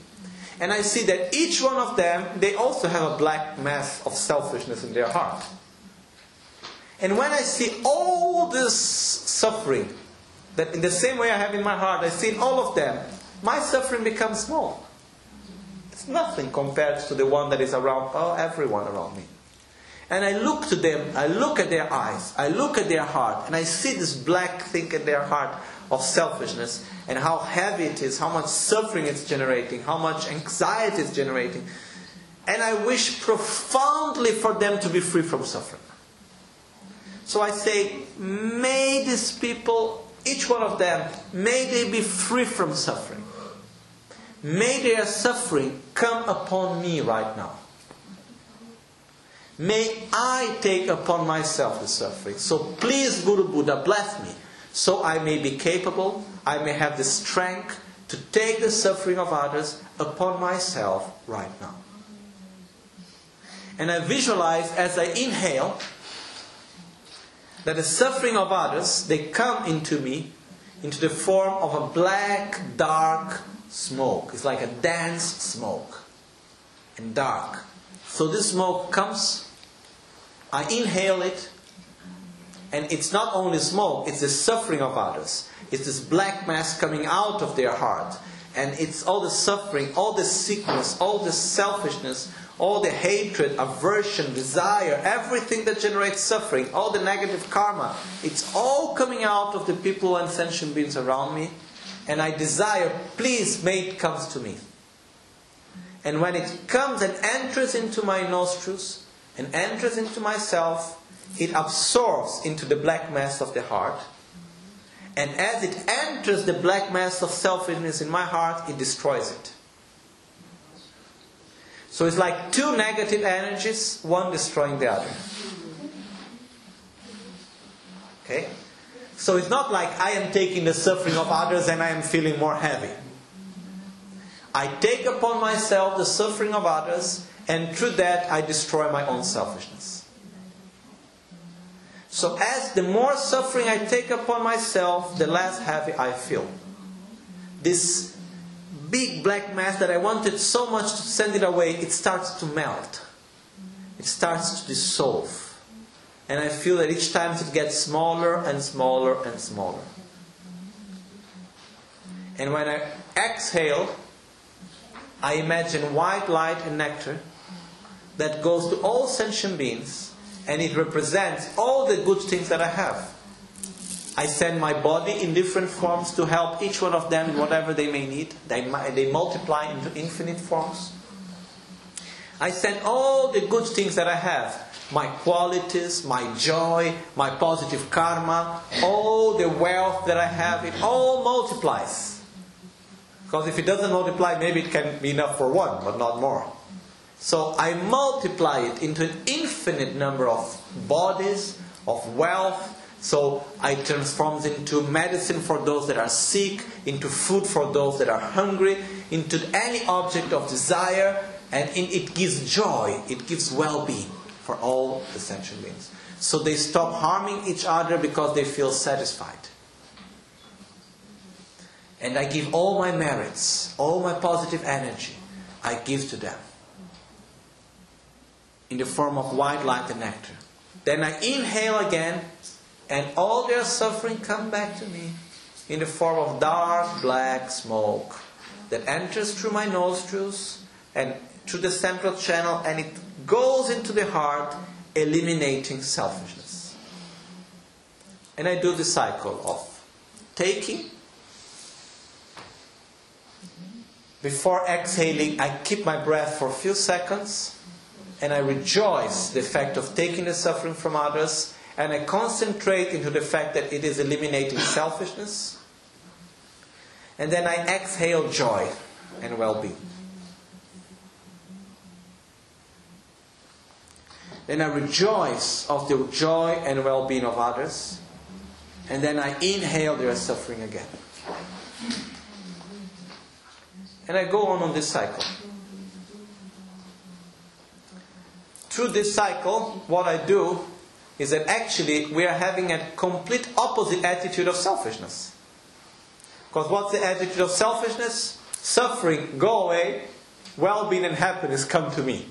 And I see that each one of them, they also have a black mass of selfishness in their heart. And when I see all this suffering, that in the same way I have in my heart, I see all of them, my suffering becomes small. It's nothing compared to the one that is around oh, everyone around me. And I look to them, I look at their eyes, I look at their heart, and I see this black thing in their heart of selfishness and how heavy it is, how much suffering it's generating, how much anxiety it's generating. And I wish profoundly for them to be free from suffering. So I say, may these people, each one of them, may they be free from suffering. May their suffering come upon me right now. May I take upon myself the suffering. So please, Guru Buddha, bless me, so I may be capable, I may have the strength to take the suffering of others upon myself right now. And I visualize as I inhale that the suffering of others, they come into me into the form of a black, dark smoke. It's like a dense smoke and dark. So this smoke comes, I inhale it, and it's not only smoke, it's the suffering of others. It's this black mass coming out of their heart. And it's all the suffering, all the sickness, all the selfishness, all the hatred, aversion, desire, everything that generates suffering, all the negative karma. It's all coming out of the people and sentient beings around me. And I desire, please, may it comes to me. And when it comes and enters into my nostrils and enters into myself, it absorbs into the black mass of the heart. And as it enters the black mass of selfishness in my heart, it destroys it. So it's like two negative energies, one destroying the other. Okay? So it's not like I am taking the suffering of others and I am feeling more heavy. I take upon myself the suffering of others, and through that I destroy my own selfishness. So, as the more suffering I take upon myself, the less heavy I feel. This big black mass that I wanted so much to send it away, it starts to melt. It starts to dissolve. And I feel that each time it gets smaller and smaller and smaller. And when I exhale, I imagine white light and nectar that goes to all sentient beings and it represents all the good things that I have. I send my body in different forms to help each one of them in whatever they may need. They, they multiply into infinite forms. I send all the good things that I have my qualities, my joy, my positive karma, all the wealth that I have, it all multiplies. Because if it doesn't multiply, maybe it can be enough for one, but not more. So I multiply it into an infinite number of bodies, of wealth. So I transform it into medicine for those that are sick, into food for those that are hungry, into any object of desire, and it gives joy, it gives well being for all the sentient beings. So they stop harming each other because they feel satisfied. And I give all my merits, all my positive energy, I give to them in the form of white light and nectar. Then I inhale again, and all their suffering come back to me in the form of dark black smoke that enters through my nostrils and through the central channel and it goes into the heart, eliminating selfishness. And I do the cycle of taking. Before exhaling, I keep my breath for a few seconds and I rejoice the fact of taking the suffering from others and I concentrate into the fact that it is eliminating selfishness. And then I exhale joy and well being. Then I rejoice of the joy and well being of others. And then I inhale their suffering again. And I go on on this cycle. Through this cycle, what I do is that actually we are having a complete opposite attitude of selfishness. Because what's the attitude of selfishness? Suffering, go away, well being and happiness come to me.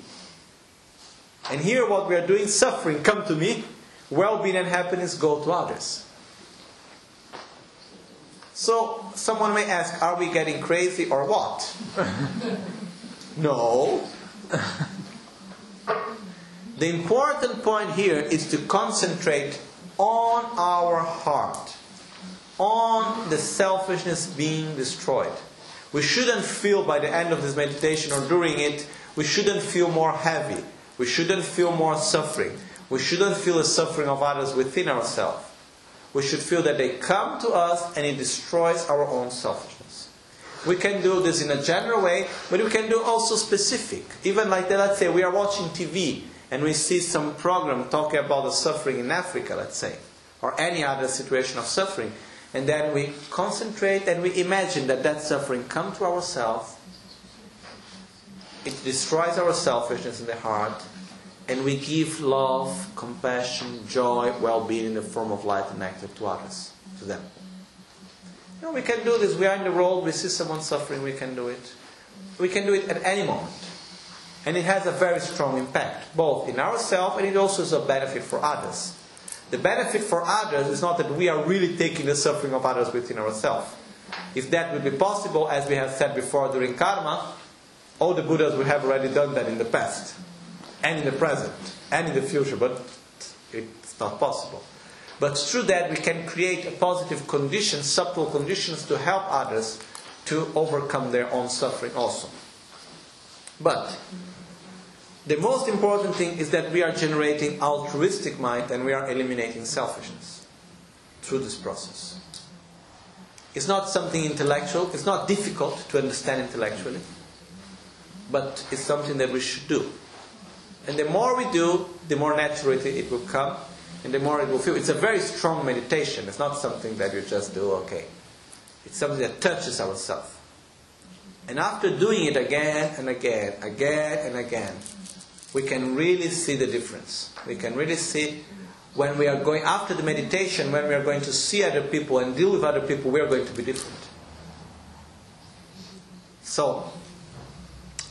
And here, what we are doing suffering, come to me, well being and happiness go to others. So, someone may ask, are we getting crazy or what? no. The important point here is to concentrate on our heart, on the selfishness being destroyed. We shouldn't feel by the end of this meditation or during it, we shouldn't feel more heavy we shouldn't feel more suffering. We shouldn't feel the suffering of others within ourselves. We should feel that they come to us and it destroys our own selfishness. We can do this in a general way, but we can do also specific. Even like that, let's say we are watching TV and we see some program talking about the suffering in Africa, let's say, or any other situation of suffering, and then we concentrate and we imagine that that suffering come to ourselves it destroys our selfishness in the heart, and we give love, compassion, joy, well being in the form of light and nectar to others, to them. You know, we can do this. We are in the world, we see someone suffering, we can do it. We can do it at any moment. And it has a very strong impact, both in ourselves and it also is a benefit for others. The benefit for others is not that we are really taking the suffering of others within ourselves. If that would be possible, as we have said before during karma, all the Buddhas would have already done that in the past, and in the present, and in the future, but it's not possible. But through that, we can create positive conditions, subtle conditions to help others to overcome their own suffering also. But the most important thing is that we are generating altruistic mind and we are eliminating selfishness through this process. It's not something intellectual, it's not difficult to understand intellectually, but it's something that we should do. And the more we do, the more naturally it will come, and the more it will feel. It's a very strong meditation. It's not something that you just do, okay. It's something that touches ourselves. And after doing it again and again, again and again, we can really see the difference. We can really see when we are going after the meditation, when we are going to see other people and deal with other people, we are going to be different. So,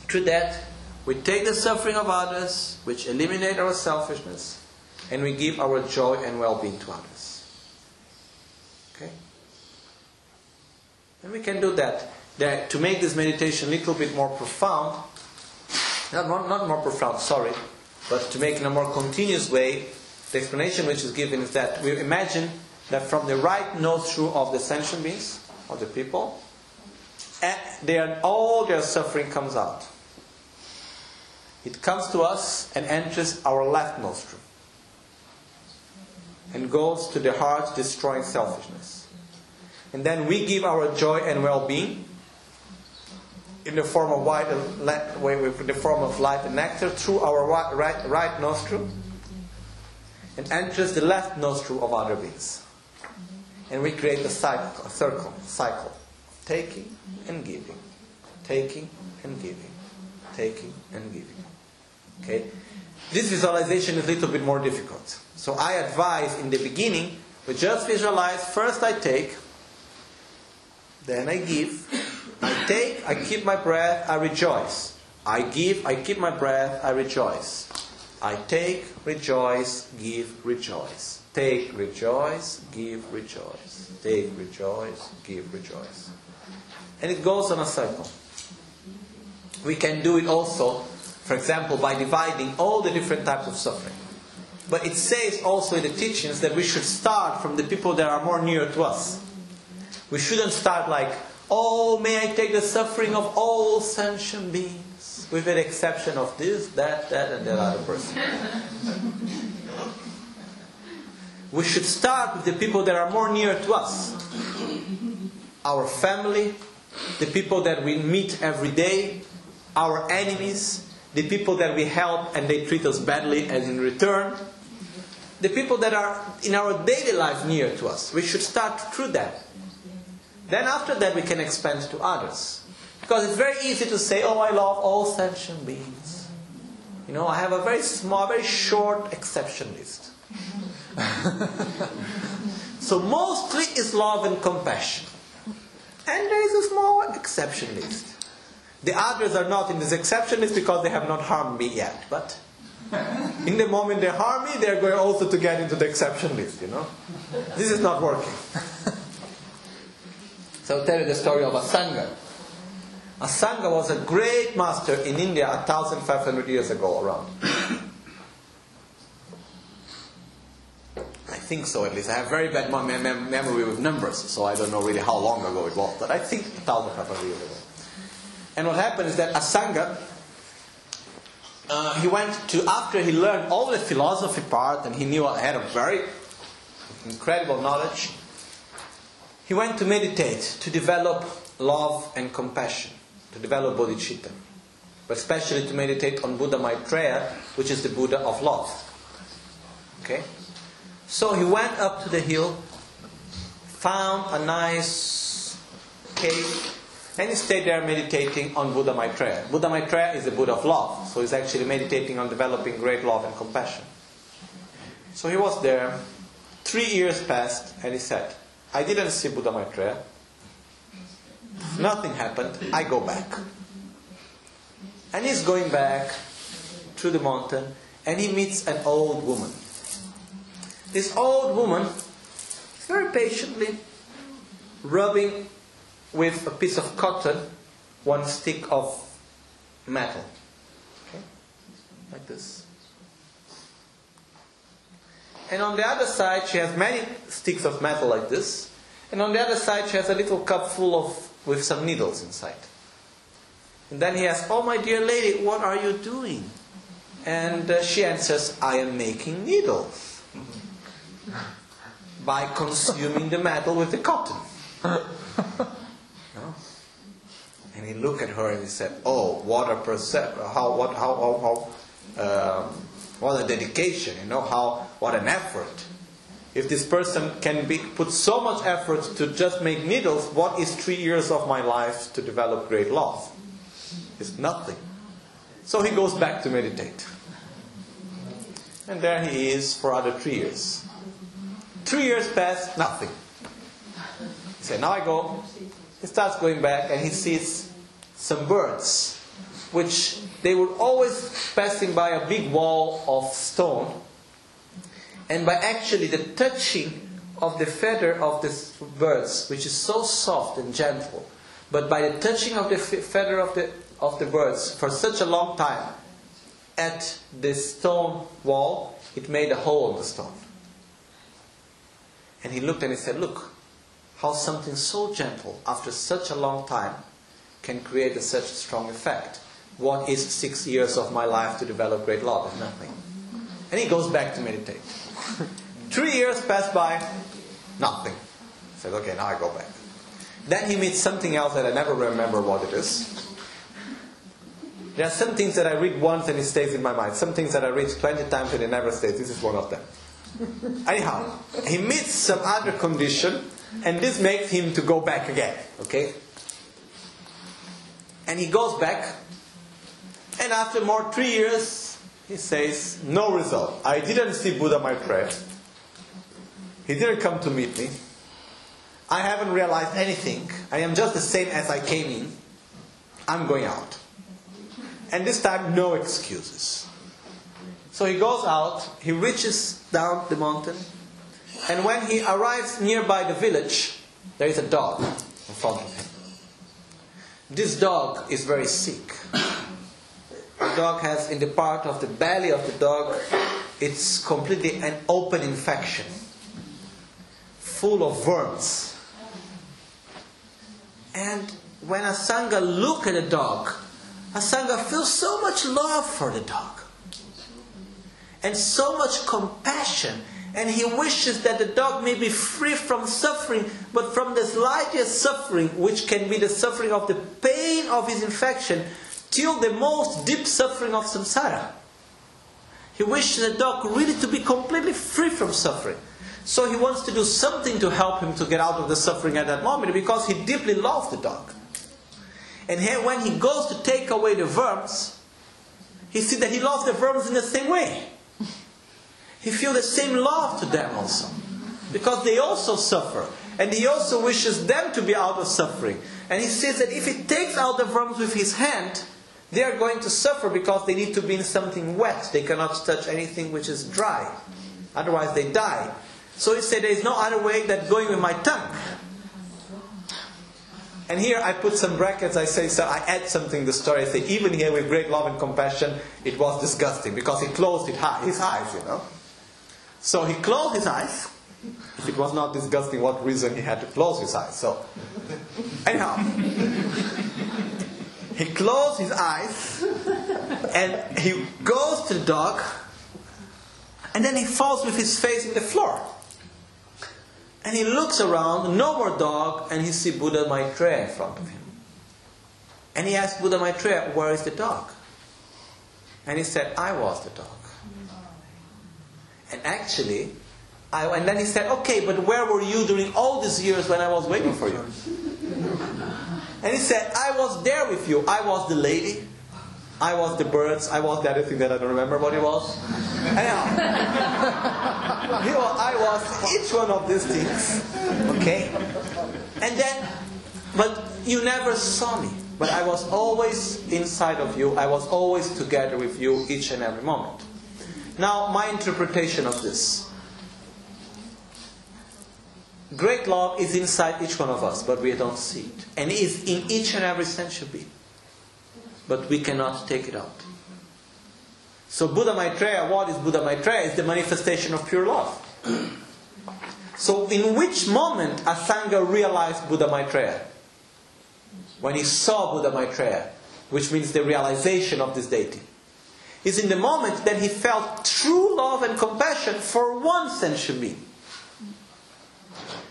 through that, we take the suffering of others, which eliminate our selfishness, and we give our joy and well-being to others. Okay? And we can do that. that to make this meditation a little bit more profound, not, not, more profound, sorry, but to make in a more continuous way, the explanation which is given is that we imagine that from the right nostril of the sentient beings, of the people, eh, they are, all their suffering comes out. It comes to us and enters our left nostril and goes to the heart, destroying selfishness. And then we give our joy and well being in the form of white, in the form of light and nectar through our right, right, nostril and enters the left nostril of other beings. And we create a cycle, a circle, cycle, taking and giving, taking and giving, taking and giving. Okay? This visualization is a little bit more difficult. So I advise in the beginning, we just visualize first I take, then I give, I take, I keep my breath, I rejoice. I give, I keep my breath, I rejoice. I take, rejoice, give, rejoice. Take, rejoice, give, rejoice. Take, rejoice, give, rejoice. And it goes on a cycle. We can do it also for example, by dividing all the different types of suffering. But it says also in the teachings that we should start from the people that are more near to us. We shouldn't start like, oh, may I take the suffering of all sentient beings, with the exception of this, that, that, and that other person. we should start with the people that are more near to us. Our family, the people that we meet every day, our enemies, the people that we help and they treat us badly and in return, the people that are in our daily life near to us. We should start through that. Then after that we can expand to others. Because it's very easy to say, oh, I love all sentient beings. You know, I have a very small, very short exception list. so mostly it's love and compassion. And there is a small exception list. The others are not in this exception list because they have not harmed me yet. But in the moment they harm me, they're going also to get into the exception list, you know. This is not working. so I'll tell you the story of Asanga. Asanga was a great master in India 1500 years ago around. I think so at least. I have very bad memory with numbers, so I don't know really how long ago it was, but I think 1500 years ago. And what happened is that Asanga, uh, he went to, after he learned all the philosophy part and he knew, had a very incredible knowledge, he went to meditate, to develop love and compassion, to develop bodhicitta. But especially to meditate on Buddha Maitreya, which is the Buddha of love. Okay? So he went up to the hill, found a nice cave, and he stayed there meditating on Buddha Maitreya. Buddha Maitreya is the Buddha of love, so he's actually meditating on developing great love and compassion. So he was there. Three years passed, and he said, I didn't see Buddha Maitreya. Nothing happened. I go back. And he's going back through the mountain, and he meets an old woman. This old woman, is very patiently, rubbing with a piece of cotton one stick of metal. Okay? Like this. And on the other side, she has many sticks of metal like this. And on the other side, she has a little cup full of with some needles inside. And then he asks, Oh, my dear lady, what are you doing? And uh, she answers, I am making needles by consuming the metal with the cotton. No? And he looked at her and he said, "Oh, what a percep- how what how how, how um, what a dedication! You know how what an effort! If this person can be put so much effort to just make needles, what is three years of my life to develop great love? It's nothing. So he goes back to meditate, and there he is for other three years. Three years pass, nothing. He said, "Now I go." He starts going back, and he sees some birds, which they were always passing by a big wall of stone. And by actually the touching of the feather of the birds, which is so soft and gentle, but by the touching of the feather of the, of the birds for such a long time at the stone wall, it made a hole in the stone. And he looked and he said, Look, how something so gentle after such a long time can create a, such a strong effect. What is six years of my life to develop great love? Nothing. And he goes back to meditate. Three years pass by, nothing. He says, okay, now I go back. Then he meets something else that I never remember what it is. There are some things that I read once and it stays in my mind. Some things that I read 20 times and it never stays. This is one of them. Anyhow, he meets some other condition and this makes him to go back again. Okay? And he goes back and after more three years he says, no result. I didn't see Buddha Maitreya. He didn't come to meet me. I haven't realized anything. I am just the same as I came in. I'm going out. And this time, no excuses. So he goes out, he reaches down the mountain, and when he arrives nearby the village, there is a dog in front of him. This dog is very sick. The dog has, in the part of the belly of the dog, it's completely an open infection, full of worms. And when Asanga look at the dog, Asanga feels so much love for the dog and so much compassion. And he wishes that the dog may be free from suffering, but from the slightest suffering, which can be the suffering of the pain of his infection, till the most deep suffering of samsara. He wishes the dog really to be completely free from suffering. So he wants to do something to help him to get out of the suffering at that moment because he deeply loves the dog. And here, when he goes to take away the worms, he sees that he loves the worms in the same way. He feels the same love to them also. Because they also suffer. And he also wishes them to be out of suffering. And he says that if he takes out the worms with his hand, they are going to suffer because they need to be in something wet. They cannot touch anything which is dry. Otherwise, they die. So he said, There is no other way than going with my tongue. And here I put some brackets. I say, so I add something to the story. I say, even here with great love and compassion, it was disgusting because he closed his eyes, you know. So he closed his eyes. It was not disgusting, what reason he had to close his eyes? So, anyhow, he closed his eyes and he goes to the dog and then he falls with his face in the floor. And he looks around, no more dog, and he sees Buddha Maitreya in front of him. And he asks Buddha Maitreya, Where is the dog? And he said, I was the dog. And actually, I, and then he said, Okay, but where were you during all these years when I was waiting for you? And he said, I was there with you. I was the lady. I was the birds. I was the other thing that I don't remember what it was. Anyhow, you know, I was each one of these things. Okay? And then, but you never saw me. But I was always inside of you. I was always together with you each and every moment. Now, my interpretation of this. Great love is inside each one of us, but we don't see it. And is in each and every sentient being. But we cannot take it out. So Buddha Maitreya, what is Buddha Maitreya? Is the manifestation of pure love. so in which moment Asanga realized Buddha Maitreya? When he saw Buddha Maitreya, which means the realization of this deity. is in the moment that he felt true love and compassion for one sentient being.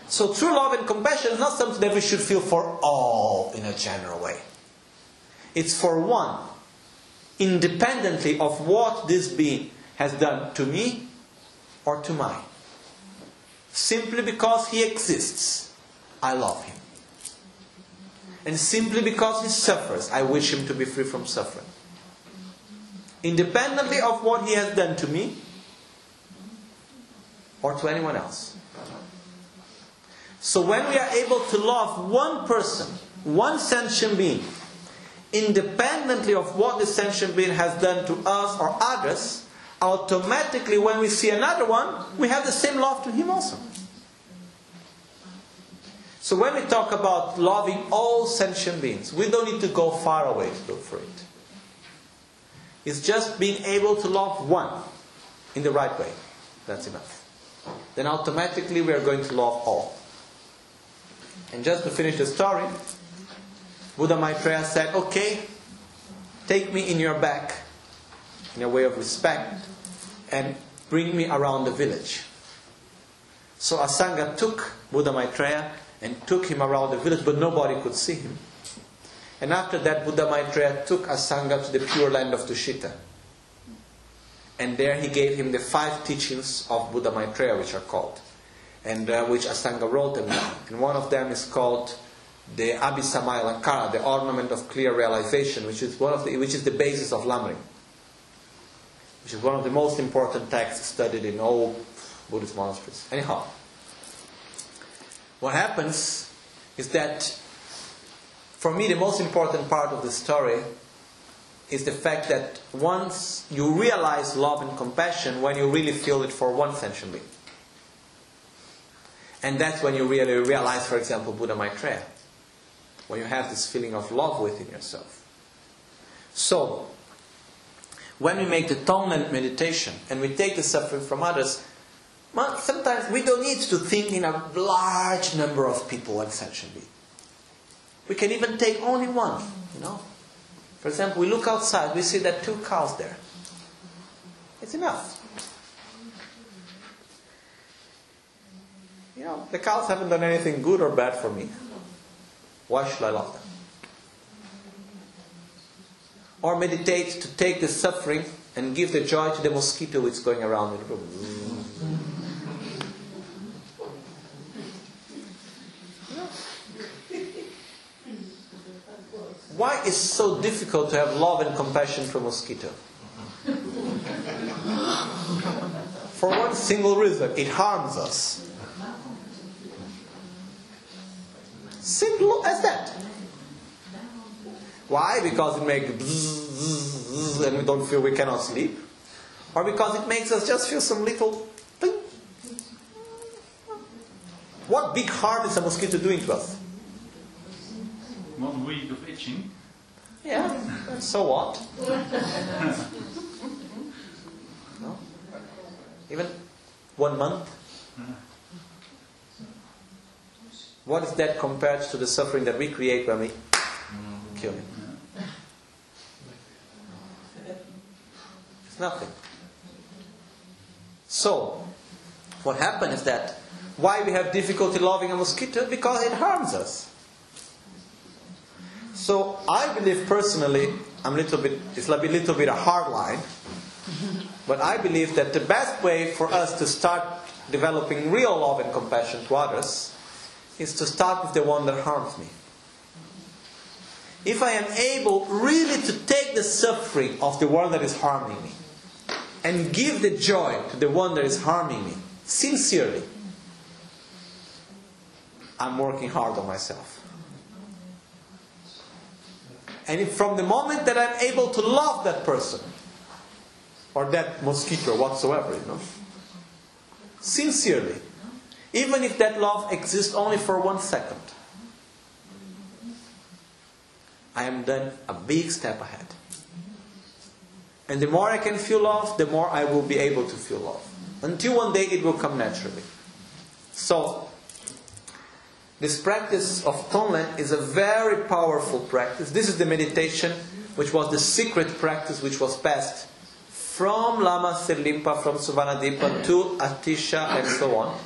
So true love and compassion is not something that we should feel for all in a general way. It's for one, independently of what this being has done to me or to mine. Simply because he exists, I love him. And simply because he suffers, I wish him to be free from suffering. Independently of what he has done to me or to anyone else. So when we are able to love one person, one sentient being, independently of what the sentient being has done to us or others, automatically when we see another one, we have the same love to him also. So when we talk about loving all sentient beings, we don't need to go far away to look for it. It's just being able to love one in the right way. That's enough. Then automatically we are going to love all. And just to finish the story, Buddha Maitreya said, Okay, take me in your back in a way of respect and bring me around the village. So Asanga took Buddha Maitreya and took him around the village, but nobody could see him. And after that, Buddha Maitreya took Asanga to the pure land of Tushita. And there he gave him the five teachings of Buddha Maitreya, which are called, and uh, which Asanga wrote them. And one of them is called the Abhisamaya Alankara, the ornament of clear realization, which is one of the, which is the basis of Lamrim, which is one of the most important texts studied in all Buddhist monasteries. Anyhow, what happens is that for me the most important part of the story is the fact that once you realize love and compassion when you really feel it for one sentient being. And that's when you really realize, for example, Buddha Maitreya. When you have this feeling of love within yourself. So, when we make the Tonglen meditation and we take the suffering from others, sometimes we don't need to think in a large number of people essentially. We can even take only one, you know. For example, we look outside, we see that two cows there. It's enough. You know, the cows haven't done anything good or bad for me. Why should I love them? Or meditate to take the suffering and give the joy to the mosquito which is going around in the room. Why is so difficult to have love and compassion for mosquito? For one single reason, it harms us. Simple as that. Why? Because it makes bzzz, and we don't feel we cannot sleep. Or because it makes us just feel some little thing. What big harm is a mosquito doing to us? One week of itching. Yeah, so what? no? Even one month? Uh-huh. What is that compared to the suffering that we create when we kill him? It's nothing. So, what happened is that why we have difficulty loving a mosquito? Because it harms us. So I believe personally, I'm a little bit, it's a little bit a hard line, but I believe that the best way for us to start developing real love and compassion to others is to start with the one that harms me. If I am able really to take the suffering of the one that is harming me and give the joy to the one that is harming me, sincerely, I'm working hard on myself. And from the moment that I'm able to love that person, or that mosquito, whatsoever, you know, sincerely, even if that love exists only for one second, I am then a big step ahead. And the more I can feel love, the more I will be able to feel love. Until one day it will come naturally. So, this practice of Tonglen is a very powerful practice. This is the meditation which was the secret practice which was passed from Lama Serlingpa, from Suvanadipa to Atisha and so on.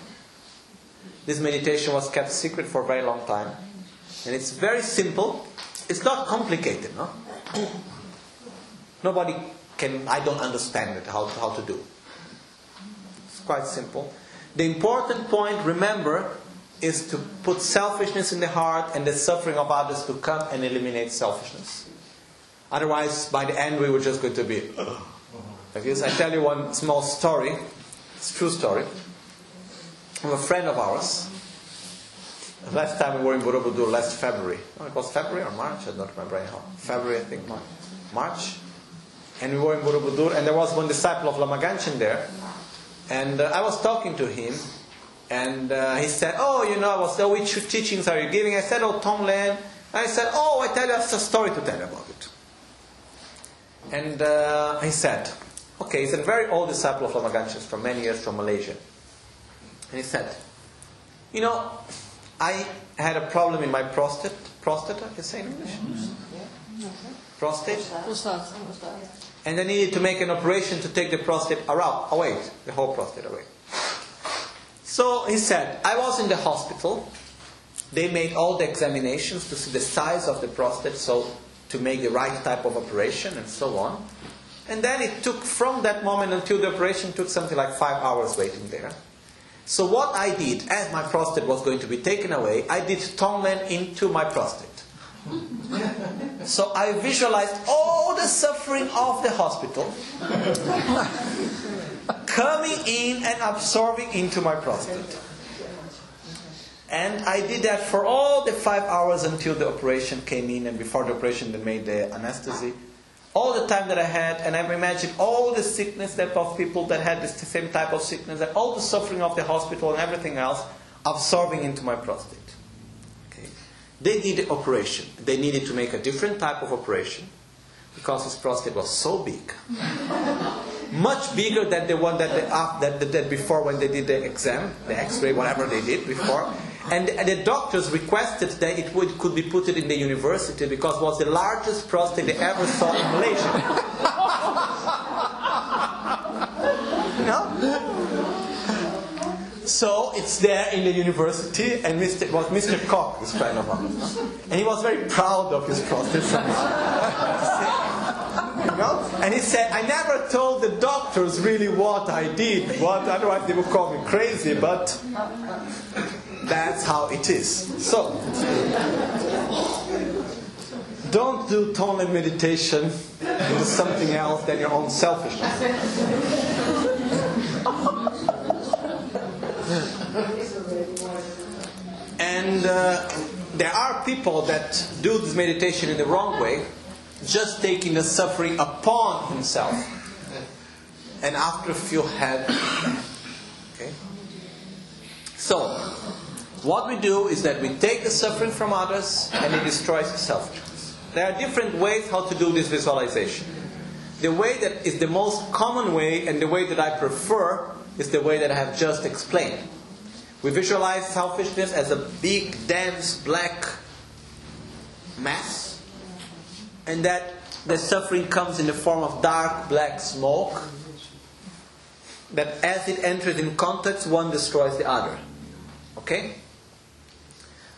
This meditation was kept secret for a very long time. And it's very simple. It's not complicated, no? Nobody can, I don't understand it, how, how to do. It's quite simple. The important point, remember, is to put selfishness in the heart and the suffering of others to come and eliminate selfishness. Otherwise, by the end, we were just going to be. Like. I tell you one small story. It's a true story. Of a friend of ours. Last time we were in Borobudur, last February. Oh, it was February or March? I don't remember anyhow. February, I think. March. March. And we were in Borobudur, and there was one disciple of Lama Gangchen there. And uh, I was talking to him, and uh, he said, Oh, you know, I was, oh, which teachings are you giving? I said, Oh, Tonglen. I said, Oh, I tell you a story to tell you about it. And uh, he said, Okay, he's a very old disciple of Lama Gangchen from many years from Malaysia. And he said, You know, I had a problem in my prostate. Prostate, you say in English? Prostate. And I needed to make an operation to take the prostate away, the whole prostate away. So he said, I was in the hospital. They made all the examinations to see the size of the prostate, so to make the right type of operation and so on. And then it took from that moment until the operation took something like five hours waiting there. So what I did, as my prostate was going to be taken away, I did Tonglen into my prostate. So I visualized all the suffering of the hospital coming in and absorbing into my prostate. And I did that for all the five hours until the operation came in, and before the operation, they made the anesthesia. All the time that I had, and I've imagined all the sickness that of people that had this same type of sickness, and all the suffering of the hospital and everything else absorbing into my prostate. Okay. They did the operation. They needed to make a different type of operation because his prostate was so big. Much bigger than the one that they, uh, that they did before when they did the exam, the x-ray, whatever they did before. And the, doctors requested that it would, could be put in the university because it was the largest prostate they ever saw in Malaysia. no? So it's there in the university, and Mr. was Mr. Koch, this friend of ours, and he was very proud of his prostate. And he said, "I never told the doctors really what I did. What otherwise they would call me crazy, but that's how it is." So. Don't do Tonglen meditation into something else than your own selfishness. And uh, there are people that do this meditation in the wrong way, just taking the suffering upon himself. And after a few had. Okay? So, what we do is that we take the suffering from others and it destroys the selfishness. There are different ways how to do this visualization. The way that is the most common way and the way that I prefer is the way that I have just explained. We visualize selfishness as a big, dense, black mass, and that the suffering comes in the form of dark, black smoke. That as it enters in contact, one destroys the other. Okay?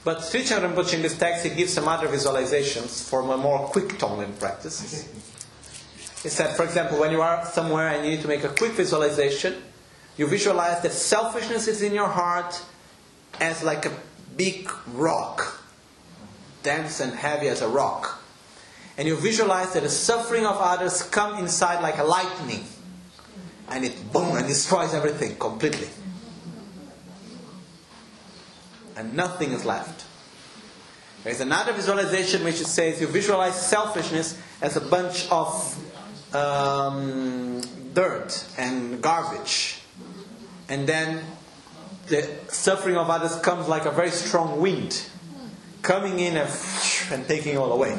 But Sri Rinpoche in this text, he gives some other visualizations for a more quick Tonglen practice. He said, for example, when you are somewhere and you need to make a quick visualization, you visualize that selfishness is in your heart as like a big rock, dense and heavy as a rock. And you visualize that the suffering of others come inside like a lightning. And it boom and destroys everything completely. And nothing is left. There's another visualization which says you visualize selfishness as a bunch of um, dirt and garbage and then the suffering of others comes like a very strong wind coming in and, and taking all away.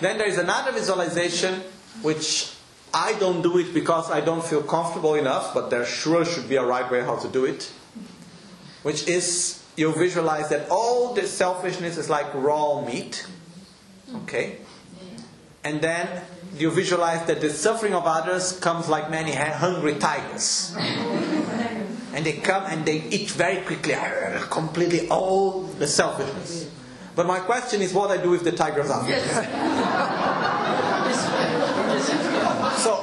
Then there is another visualization which I don't do it because I don't feel comfortable enough, but there sure should be a right way how to do it. Which is you visualize that all the selfishness is like raw meat. Okay? And then you visualize that the suffering of others comes like many hungry tigers. and they come and they eat very quickly, completely all the selfishness. But my question is what I do if the tigers are. so,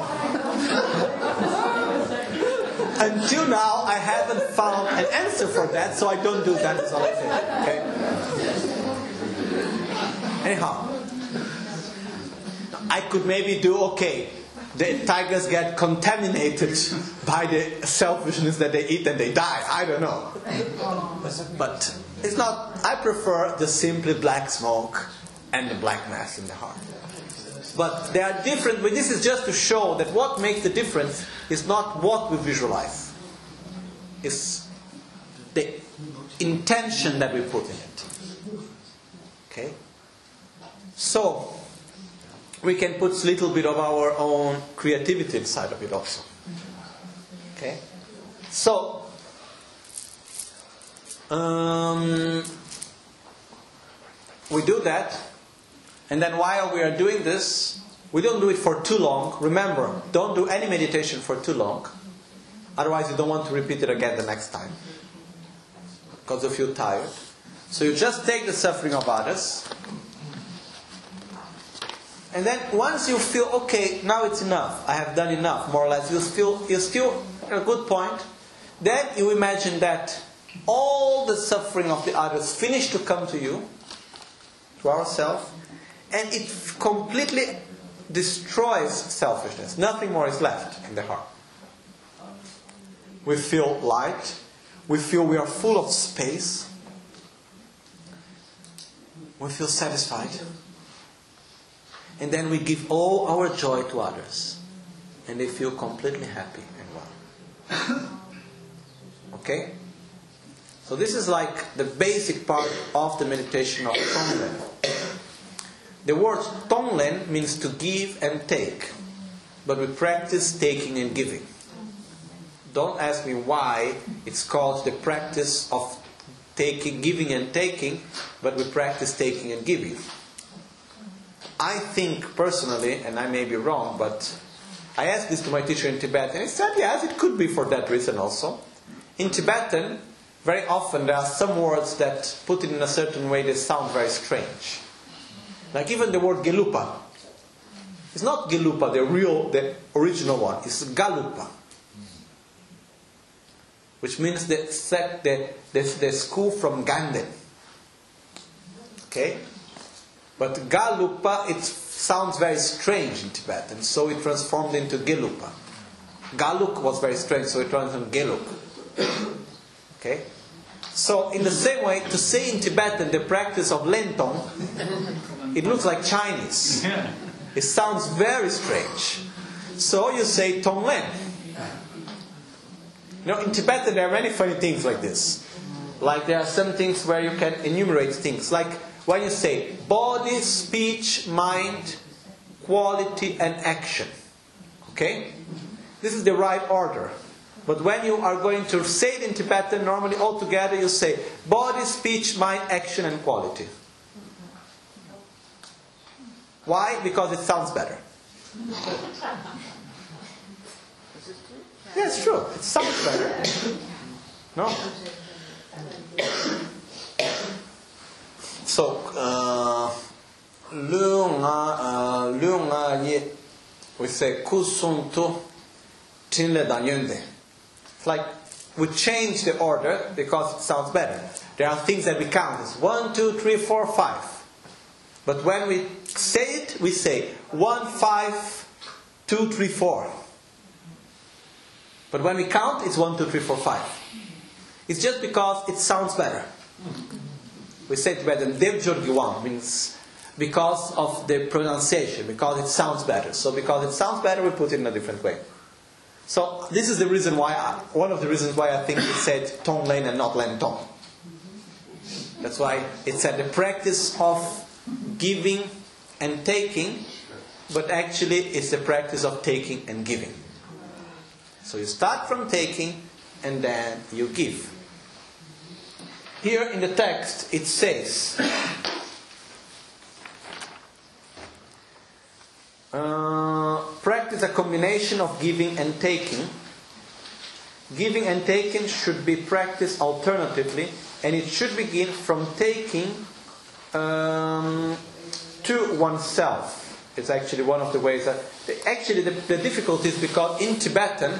until now, I haven't found an answer for that, so I don't do that. That's all I say. Okay? Anyhow, I could maybe do okay. The tigers get contaminated by the selfishness that they eat and they die. I don't know. But it's not, I prefer the simply black smoke and the black mass in the heart. But they are different, but this is just to show that what makes the difference is not what we visualize, it's the intention that we put in it. Okay? So, we can put a little bit of our own creativity inside of it also. Okay? So, um, we do that, and then while we are doing this, we don't do it for too long. Remember, don't do any meditation for too long. Otherwise, you don't want to repeat it again the next time because you feel tired. So you just take the suffering of others. And then once you feel okay, now it's enough. I have done enough, more or less. You still you still a good point. Then you imagine that all the suffering of the others finish to come to you, to ourselves, and it completely destroys selfishness. Nothing more is left in the heart. We feel light. We feel we are full of space. We feel satisfied. And then we give all our joy to others. And they feel completely happy and well. Okay? So this is like the basic part of the meditation of Tonglen. The word Tonglen means to give and take, but we practice taking and giving. Don't ask me why it's called the practice of taking, giving and taking, but we practice taking and giving. I think personally, and I may be wrong, but I asked this to my teacher in Tibet, and he said, yes, it could be for that reason also. In Tibetan, very often there are some words that, put it in a certain way, they sound very strange. Like even the word gelupa. It's not gelupa, the real, the original one. It's galupa. Which means the, the, the, the school from Ganden. Okay? But galupa, it sounds very strange in Tibetan, so it transformed into gelupa. Galuk was very strange, so it transformed into geluk. Okay? So, in the same way, to say in Tibetan the practice of lentong, it looks like Chinese. It sounds very strange. So you say tonglen. You know, in Tibetan there are many funny things like this. Like there are some things where you can enumerate things. Like when you say body, speech, mind, quality, and action. Okay? This is the right order. But when you are going to say it in Tibetan, normally all together you say body, speech, mind, action, and quality. Why? Because it sounds better. Yeah, it's true. It sounds better. No? So, uh, lunga ye, we say kusuntu tinle danyunde. It's like we change the order because it sounds better. There are things that we count as one, two, three, four, five. But when we say it, we say one, five, two, three, four. But when we count, it's one, two, three, four, five. It's just because it sounds better. We say it better. Devjorgiwan means because of the pronunciation, because it sounds better. So because it sounds better, we put it in a different way. So this is the reason why, I, one of the reasons why I think it said tong len and not len tong. That's why it said the practice of giving and taking, but actually it's the practice of taking and giving. So you start from taking and then you give. Here in the text it says, um, is a combination of giving and taking. Giving and taking should be practiced alternatively, and it should begin from taking um, to oneself. It's actually one of the ways that. Actually, the, the difficulty is because in Tibetan,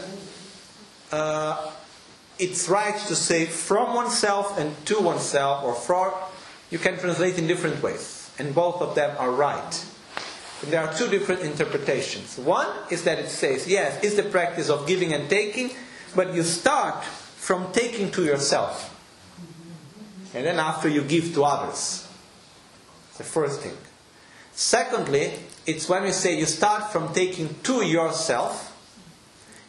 uh, it's right to say from oneself and to oneself, or for. You can translate in different ways, and both of them are right. And there are two different interpretations. One is that it says, yes, it's the practice of giving and taking, but you start from taking to yourself. And then after you give to others. The first thing. Secondly, it's when we say you start from taking to yourself,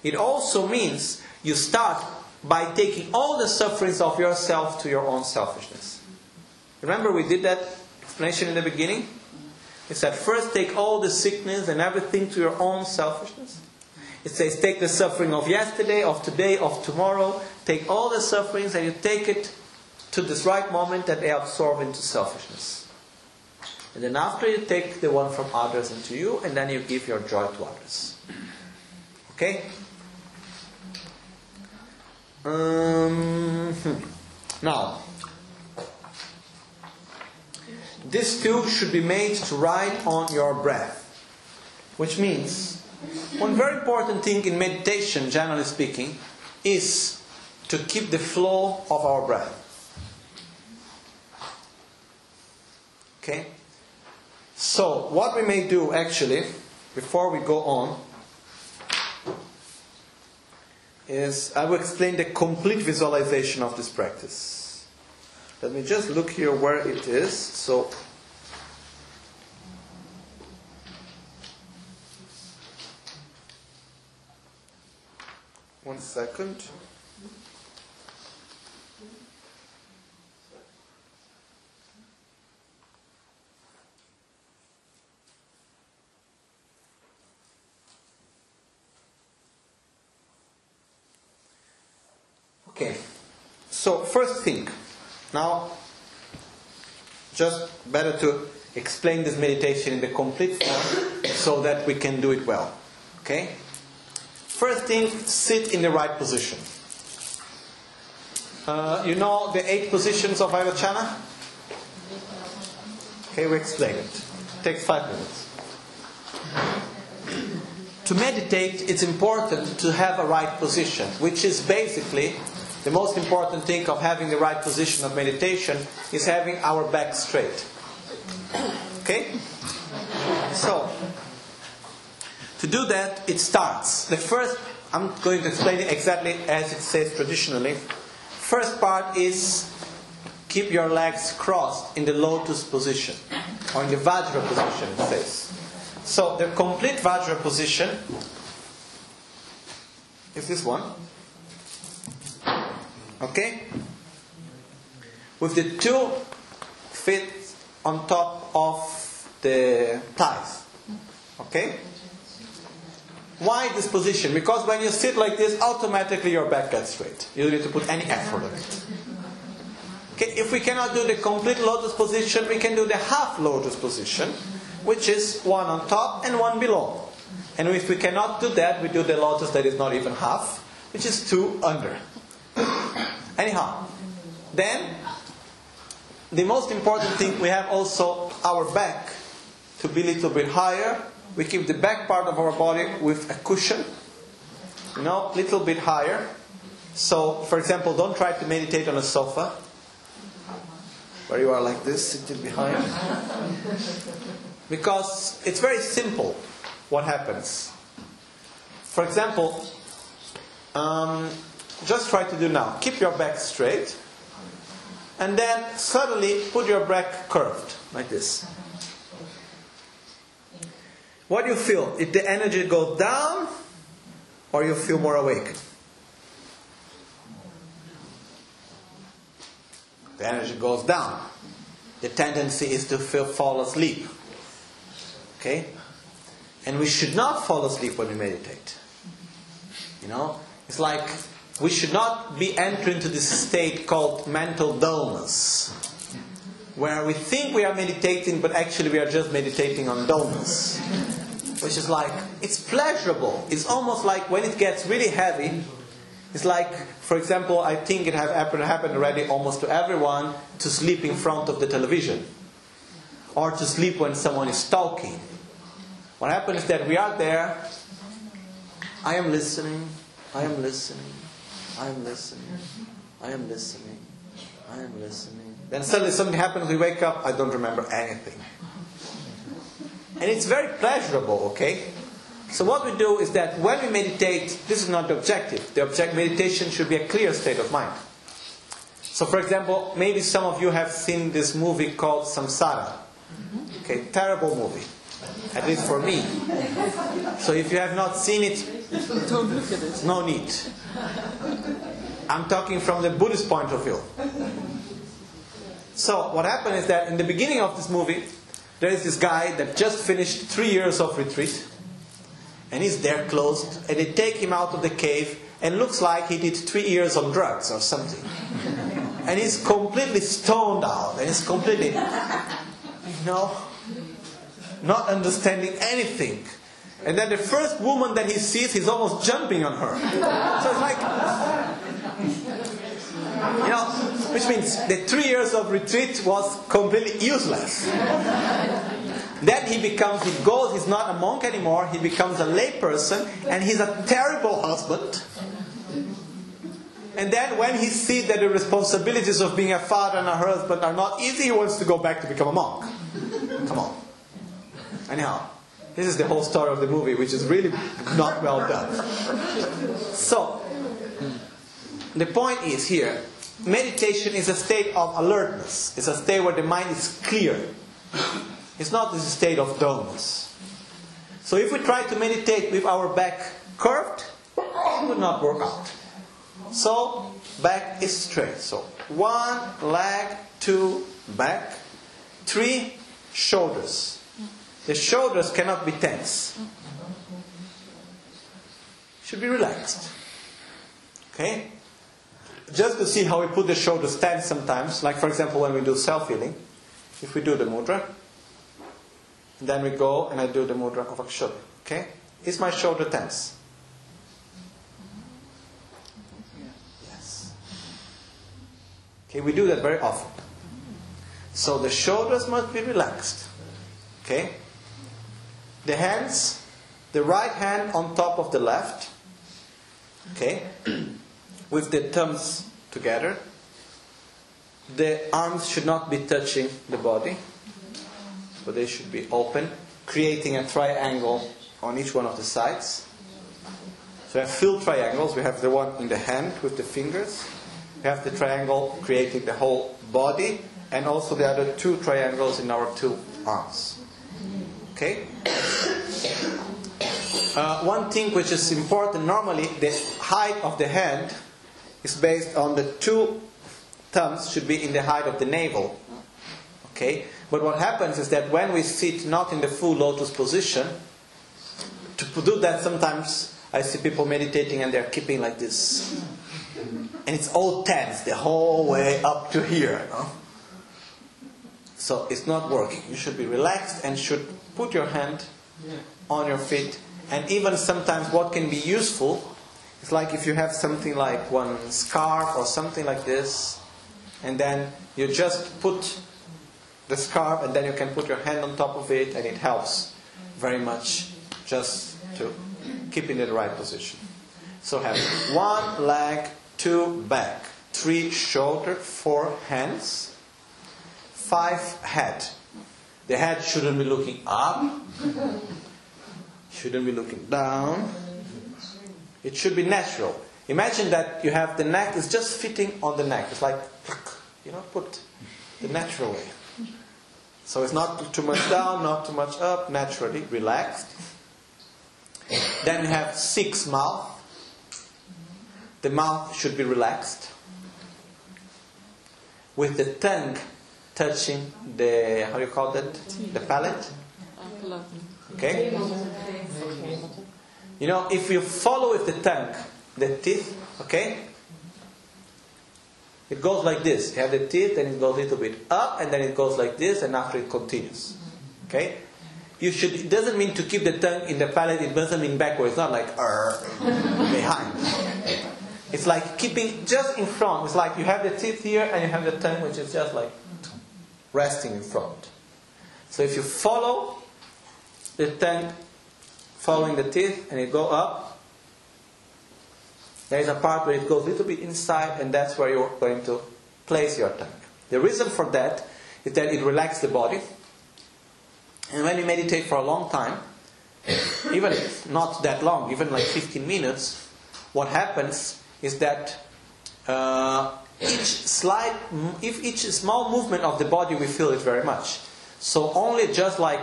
it also means you start by taking all the sufferings of yourself to your own selfishness. Remember, we did that explanation in the beginning? It said, first take all the sickness and everything to your own selfishness. It says, take the suffering of yesterday, of today, of tomorrow. Take all the sufferings and you take it to this right moment that they absorb into selfishness. And then after you take the one from others into you, and then you give your joy to others. Okay? Um, hmm. Now, this too should be made to ride on your breath. Which means, one very important thing in meditation, generally speaking, is to keep the flow of our breath. Okay? So, what we may do actually, before we go on, is I will explain the complete visualization of this practice. Let me just look here where it is. So, one second. Okay, so first thing, now just better to explain this meditation in the complete form so that we can do it well. Okay? First thing, sit in the right position. Uh, you know the eight positions of Vairochana? Okay, we explain it. it. Takes five minutes. To meditate, it's important to have a right position, which is basically the most important thing of having the right position of meditation is having our back straight. Okay? So, to do that, it starts. The first, I'm going to explain it exactly as it says traditionally. First part is keep your legs crossed in the lotus position, or in the Vajra position, it says. So, the complete Vajra position is this one. Okay? With the two feet on top of the thighs. Okay? Why this position? Because when you sit like this, automatically your back gets straight. You don't need to put any effort on it. Okay, if we cannot do the complete lotus position, we can do the half lotus position, which is one on top and one below. And if we cannot do that, we do the lotus that is not even half, which is two under. Anyhow, then the most important thing we have also our back to be a little bit higher. We keep the back part of our body with a cushion, you know, little bit higher. So, for example, don't try to meditate on a sofa where you are like this, sitting behind. Because it's very simple what happens. For example, um, just try to do now. Keep your back straight. And then suddenly put your back curved, like this. What do you feel? If the energy goes down, or you feel more awake? The energy goes down. The tendency is to feel, fall asleep. Okay? And we should not fall asleep when we meditate. You know? It's like we should not be entering into this state called mental dullness, where we think we are meditating, but actually we are just meditating on dullness. which is like, it's pleasurable. It's almost like when it gets really heavy, it's like, for example, I think it have happened, happened already almost to everyone to sleep in front of the television or to sleep when someone is talking. What happens is that we are there, I am listening, I am listening, I am listening, I am listening, I am listening. Then suddenly something happens, we wake up, I don't remember anything. And it's very pleasurable, okay? So what we do is that when we meditate, this is not the objective. The object meditation should be a clear state of mind. So for example, maybe some of you have seen this movie called Samsara. Mm-hmm. Okay, terrible movie. At least for me. So if you have not seen it, Don't look at it. no need. I'm talking from the Buddhist point of view. So what happened is that in the beginning of this movie, there is this guy that just finished three years of retreat, and he's there closed, and they take him out of the cave, and looks like he did three years on drugs or something. And he's completely stoned out, and he's completely, you know, not understanding anything. And then the first woman that he sees, he's almost jumping on her. So it's like, you know, which means the three years of retreat was completely useless. Then he becomes, he goes, he's not a monk anymore, he becomes a layperson, and he's a terrible husband. And then when he sees that the responsibilities of being a father and a husband are not easy, he wants to go back to become a monk. Come on. Anyhow, this is the whole story of the movie, which is really not well done. So, the point is here meditation is a state of alertness, it's a state where the mind is clear. It's not this state of dullness. So, if we try to meditate with our back curved, it would not work out. So, back is straight. So, one leg, two, back, three, shoulders. The shoulders cannot be tense. Should be relaxed. Okay? Just to see how we put the shoulders tense sometimes, like for example when we do self healing, if we do the mudra, then we go and I do the mudra of Akshobhya. Okay? Is my shoulder tense? Yes. Okay, we do that very often. So the shoulders must be relaxed. Okay? The hands, the right hand on top of the left. Okay? With the thumbs together. The arms should not be touching the body, but they should be open, creating a triangle on each one of the sides. So we have filled triangles. We have the one in the hand with the fingers. We have the triangle creating the whole body, and also the other two triangles in our two arms. Okay? Uh, one thing which is important normally, the height of the hand is based on the two thumbs should be in the height of the navel. Okay? But what happens is that when we sit not in the full lotus position, to do that sometimes I see people meditating and they're keeping like this. And it's all tense the whole way up to here. Know? So it's not working. You should be relaxed and should put your hand on your feet. And even sometimes what can be useful is like if you have something like one scarf or something like this, and then you just put the scarf and then you can put your hand on top of it and it helps very much just to keep in the right position. So have one leg, two back, three shoulder, four hands, five head. The head shouldn't be looking up, shouldn't be looking down. It should be natural. Imagine that you have the neck is just fitting on the neck. It's like, you know, put the natural way. So it's not too much down, not too much up, naturally, relaxed. Then you have six mouth. The mouth should be relaxed. With the tongue touching the, how do you call that? The palate. Okay? You know, if you follow with the tongue, the teeth, okay? It goes like this. You have the teeth, then it goes a little bit up, and then it goes like this, and after it continues. Okay? you should. It doesn't mean to keep the tongue in the palate. It doesn't mean backwards. It's not like behind. It's like keeping just in front. It's like you have the teeth here and you have the tongue, which is just like resting in front. So if you follow the tongue, following the teeth, and you go up, there is a part where it goes a little bit inside, and that's where you're going to place your tongue. The reason for that is that it relaxes the body. And when you meditate for a long time, even if not that long, even like 15 minutes, what happens is that uh, each slight, if each small movement of the body, we feel it very much. So only just like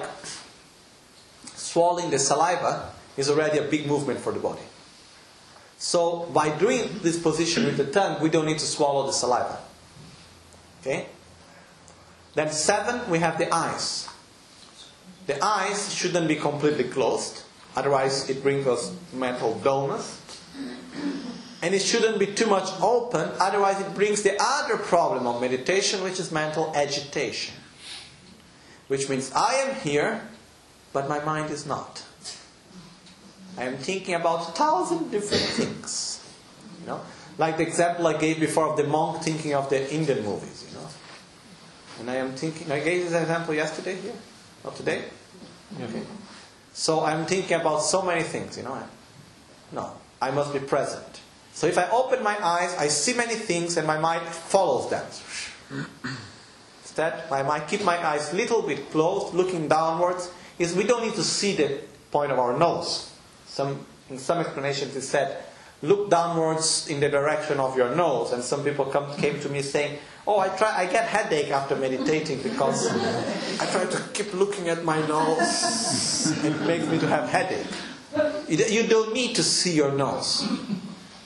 swallowing the saliva is already a big movement for the body. So by doing this position with the tongue, we don't need to swallow the saliva. Okay? Then seven, we have the eyes. The eyes shouldn't be completely closed, otherwise it brings us mental dullness. And it shouldn't be too much open, otherwise it brings the other problem of meditation, which is mental agitation. Which means I am here, but my mind is not. I am thinking about a thousand different things. You know? Like the example I gave before of the monk thinking of the Indian movies, you know. And I am thinking I gave this example yesterday here? Not today? Okay. So I'm thinking about so many things, you know. No, I must be present. So if I open my eyes, I see many things and my mind follows them. Instead, I might keep my eyes a little bit closed, looking downwards, is we don't need to see the point of our nose. Some, in some explanations it said, look downwards in the direction of your nose. And some people come, came to me saying, oh, I, try, I get headache after meditating because I try to keep looking at my nose. It makes me to have headache. You don't need to see your nose.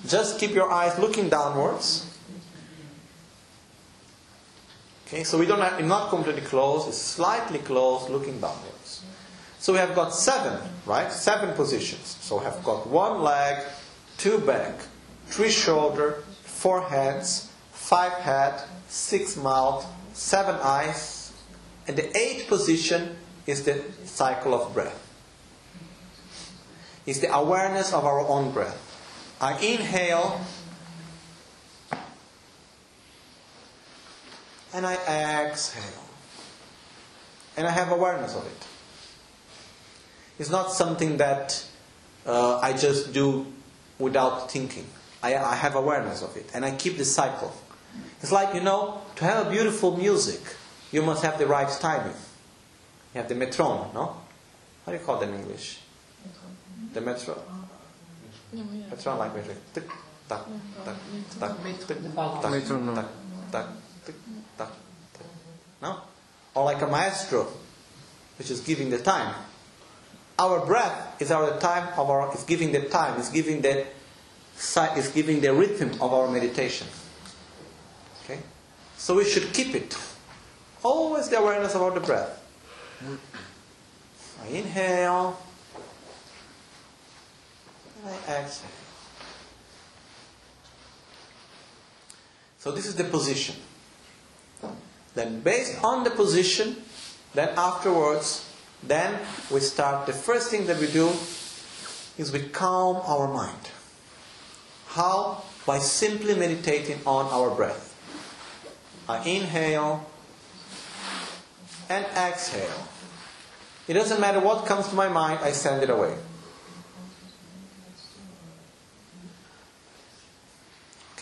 Just keep your eyes looking downwards. Okay, so we don't have, not completely closed, it's slightly closed, looking downwards. So we have got seven, right? Seven positions. So we have got one leg, two back, three shoulder, four heads, five head, six mouth, seven eyes, and the eighth position is the cycle of breath. It's the awareness of our own breath. I inhale and I exhale. And I have awareness of it. It's not something that uh, I just do without thinking. I, I have awareness of it. And I keep the cycle. It's like, you know, to have a beautiful music, you must have the right timing. You have the metronome, no? How do you call that in English? The metro. Metronome like metric. Tick, tack, tack, tack, tick, tack, Metronome. tack, tack, tick, tack, tack. No? Or like a maestro, which is giving the time. Our breath is our time of our is giving the time, is giving the si- is giving the rhythm of our meditation. Okay? So we should keep it. Always the awareness about the breath. I inhale. I exhale. So this is the position. Then based on the position, then afterwards, then we start the first thing that we do is we calm our mind. How? By simply meditating on our breath. I inhale and exhale. It doesn't matter what comes to my mind, I send it away.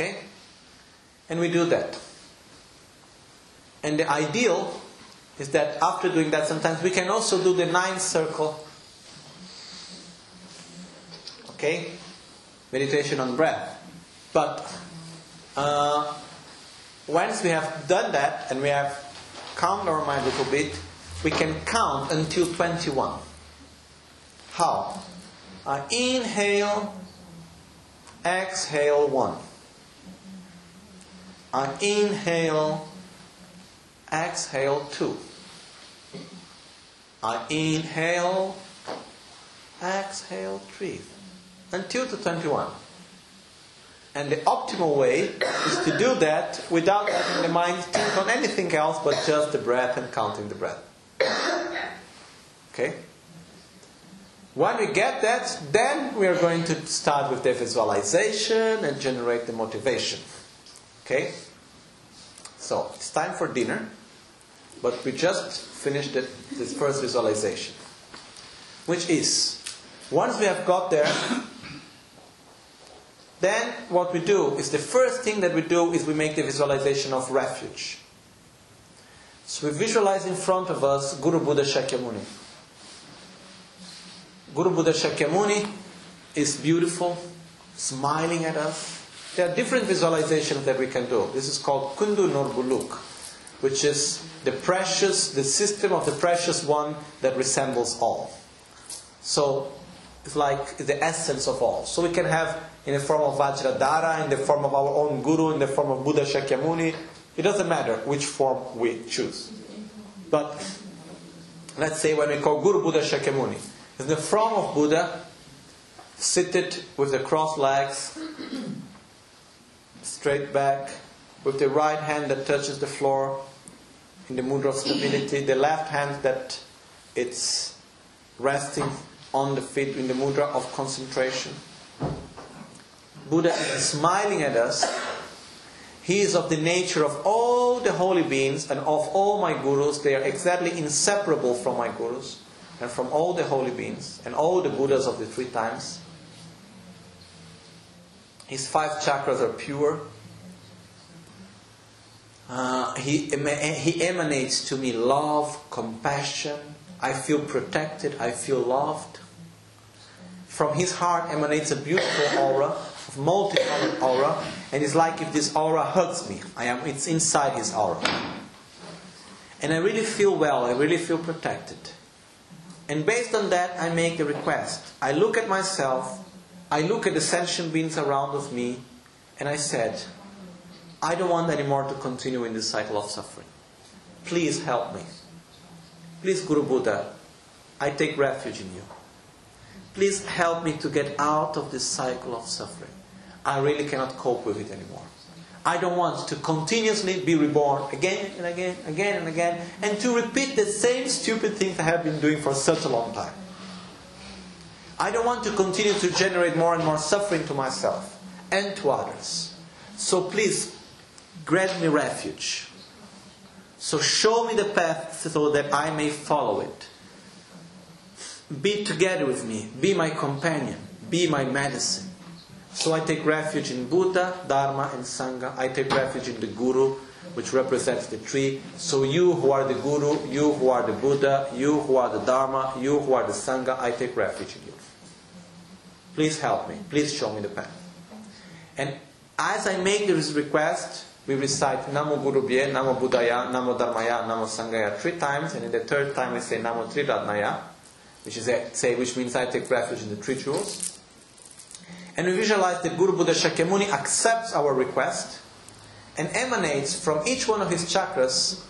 Okay? And we do that. And the ideal is that after doing that, sometimes we can also do the ninth circle. Okay? Meditation on breath. But uh, once we have done that and we have calmed our mind a little bit, we can count until 21. How? I inhale, exhale 1. I inhale, exhale 2. I inhale, exhale 3. Until to 21. And the optimal way is to do that without letting the mind think on anything else but just the breath and counting the breath. Okay? When we get that, then we are going to start with the visualization and generate the motivation. Okay? So, it's time for dinner, but we just finished it, this first visualization. Which is, once we have got there, then what we do is the first thing that we do is we make the visualization of refuge. So we visualize in front of us Guru Buddha Shakyamuni. Guru Buddha Shakyamuni is beautiful, smiling at us. There are different visualizations that we can do. This is called Kundu Norbuluk, which is the precious, the system of the precious one that resembles all. So it's like the essence of all. So we can have in the form of Vajradhara, in the form of our own Guru, in the form of Buddha Shakyamuni. It doesn't matter which form we choose. But let's say when we call Guru Buddha Shakyamuni, in the form of Buddha, seated with the crossed legs, straight back, with the right hand that touches the floor, in the mudra of stability, the left hand that it's resting on the feet in the mudra of concentration. Buddha is smiling at us. He is of the nature of all the holy beings and of all my gurus. They are exactly inseparable from my gurus and from all the holy beings and all the Buddhas of the three times. His five chakras are pure. Uh, he, he emanates to me love, compassion. I feel protected. I feel loved. From his heart emanates a beautiful aura, of multicolored aura, and it's like if this aura hugs me. I am. It's inside his aura, and I really feel well. I really feel protected. And based on that, I make a request. I look at myself. I look at the sentient beings around of me, and I said, I don't want anymore to continue in this cycle of suffering. Please help me. Please, Guru Buddha, I take refuge in you. Please help me to get out of this cycle of suffering. I really cannot cope with it anymore. I don't want to continuously be reborn again and again, again and again, and to repeat the same stupid things I have been doing for such a long time. I don't want to continue to generate more and more suffering to myself and to others. So please grant me refuge. So show me the path so that I may follow it. Be together with me, be my companion, be my medicine. So I take refuge in Buddha, Dharma, and Sangha. I take refuge in the Guru, which represents the tree. So you who are the Guru, you who are the Buddha, you who are the Dharma, you who are the Sangha, I take refuge in you. Please help me. Please show me the path. And as I make this request, we recite Namo Guru Bhye, Namo Buddhaya, Namo Dharmaya, Namo Sanghaya three times, and in the third time we say Namo Triratnaya, which is a, say which means I take refuge in the three jewels. And we visualize that Guru Buddha Shakyamuni accepts our request and emanates from each one of his chakras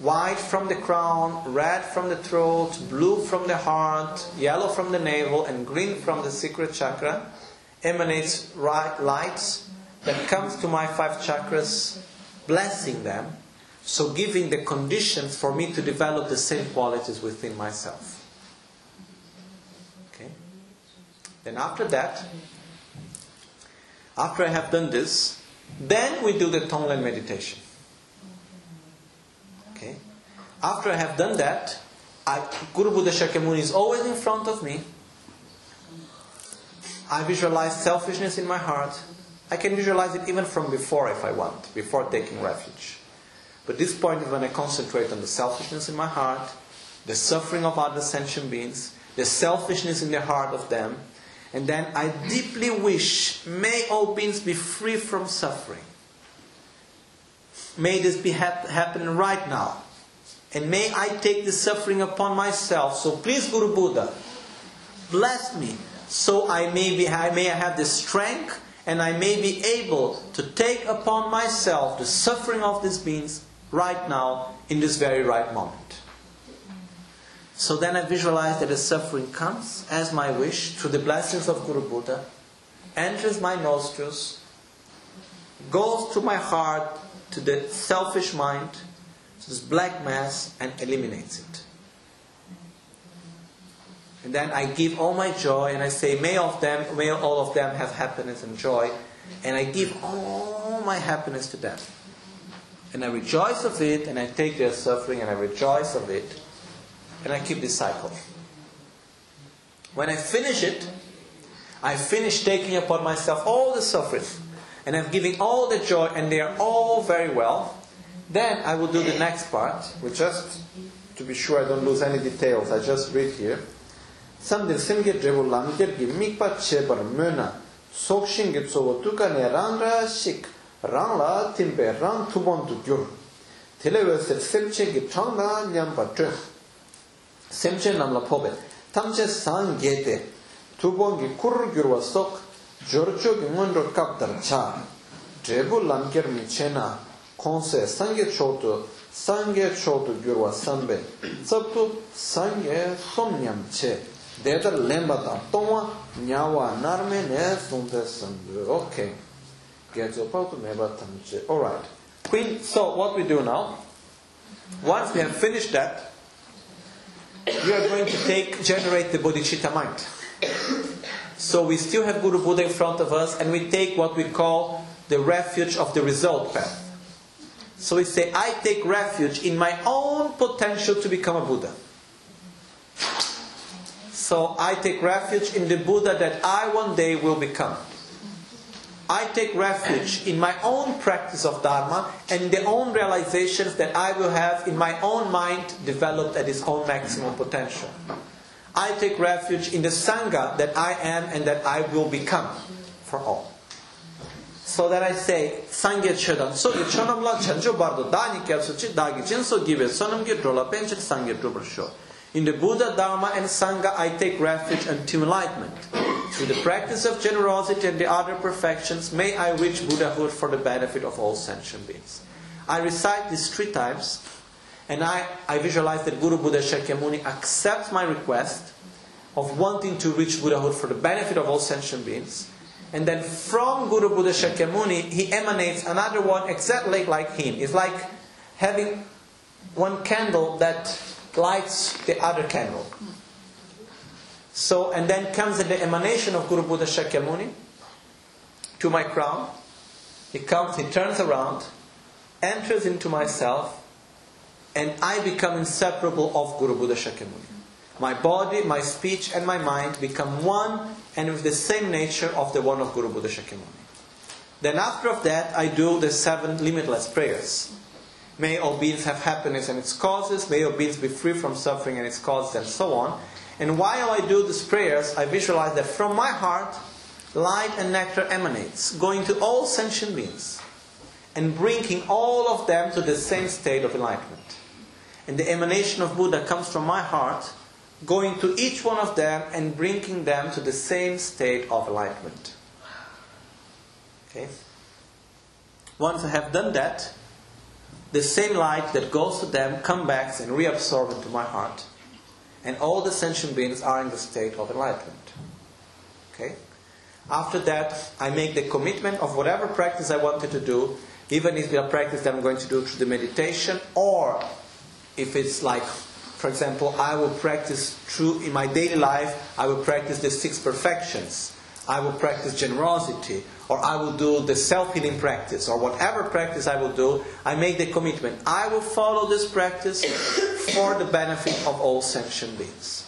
white from the crown, red from the throat, blue from the heart, yellow from the navel, and green from the secret chakra emanates lights that comes to my five chakras, blessing them, so giving the conditions for me to develop the same qualities within myself. Okay? Then after that, after I have done this, then we do the Tonglen meditation. After I have done that, I, Guru Buddha Shakyamuni is always in front of me. I visualize selfishness in my heart. I can visualize it even from before if I want, before taking refuge. But this point is when I concentrate on the selfishness in my heart, the suffering of other sentient beings, the selfishness in the heart of them, and then I deeply wish, may all beings be free from suffering. May this be hap- happen right now. And may I take the suffering upon myself. So please, Guru Buddha, bless me so I may, be, I may have the strength and I may be able to take upon myself the suffering of these beings right now in this very right moment. So then I visualize that the suffering comes as my wish through the blessings of Guru Buddha, enters my nostrils, goes through my heart to the selfish mind, this black mass, and eliminates it. And then I give all my joy and I say, may of them, may all of them have happiness and joy. And I give all my happiness to them. And I rejoice of it and I take their suffering and I rejoice of it. And I keep this cycle. When I finish it, I finish taking upon myself all the suffering. And I'm giving all the joy and they are all very well. Then I will do the next part, which just to be sure I don't lose any details, I just read here. Samdir simge drebu lamger gi mikpa chebar möna sokshin gi tsobo tukane rangra shik rangla timpe rang tubon tu gyur. Tile wesir semche gi changna nyamba tö. Semche namla pobe. Tamche san gete tubon gi kurur gyurwa sok jorcho gi ngondro kapdar cha. Drebu lamger mi chena konse somnyam che lemba ta nyawa narme ne. Okay. Alright. Queen, so what we do now, once we have finished that, we are going to take, generate the bodhicitta mind. So we still have Guru Buddha in front of us and we take what we call the refuge of the result path. So we say, I take refuge in my own potential to become a Buddha. So I take refuge in the Buddha that I one day will become. I take refuge in my own practice of Dharma and in the own realizations that I will have in my own mind developed at its own maximum potential. I take refuge in the Sangha that I am and that I will become for all. So that I say, Sangye Chedan, so ye chonam la chanjo bardo dani kyatsu chi dagi jinso give sonam ge drola Sangye sho. In the Buddha, Dharma, and Sangha, I take refuge unto enlightenment. Through the practice of generosity and the other perfections, may I reach Buddhahood for the benefit of all sentient beings. I recite this three times, and I, I visualize that Guru Buddha Shakyamuni accepts my request of wanting to reach Buddhahood for the benefit of all sentient beings. And then from Guru Buddha Shakyamuni, he emanates another one exactly like him. It's like having one candle that lights the other candle. So, and then comes the emanation of Guru Buddha Shakyamuni to my crown. He comes, he turns around, enters into myself, and I become inseparable of Guru Buddha Shakyamuni. My body, my speech, and my mind become one and with the same nature of the one of Guru Buddha Shakyamuni. Then after of that, I do the seven limitless prayers. May all beings have happiness and its causes. May all beings be free from suffering and its causes, and so on. And while I do these prayers, I visualize that from my heart, light and nectar emanates, going to all sentient beings, and bringing all of them to the same state of enlightenment. And the emanation of Buddha comes from my heart, going to each one of them and bringing them to the same state of enlightenment. Okay? Once I have done that, the same light that goes to them comes back and reabsorbs into my heart. And all the sentient beings are in the state of enlightenment. Okay? After that, I make the commitment of whatever practice I wanted to do, even if it's a practice that I'm going to do through the meditation, or if it's like, for example, I will practice through in my daily life, I will practice the six perfections. I will practice generosity, or I will do the self healing practice, or whatever practice I will do, I make the commitment. I will follow this practice for the benefit of all sentient beings.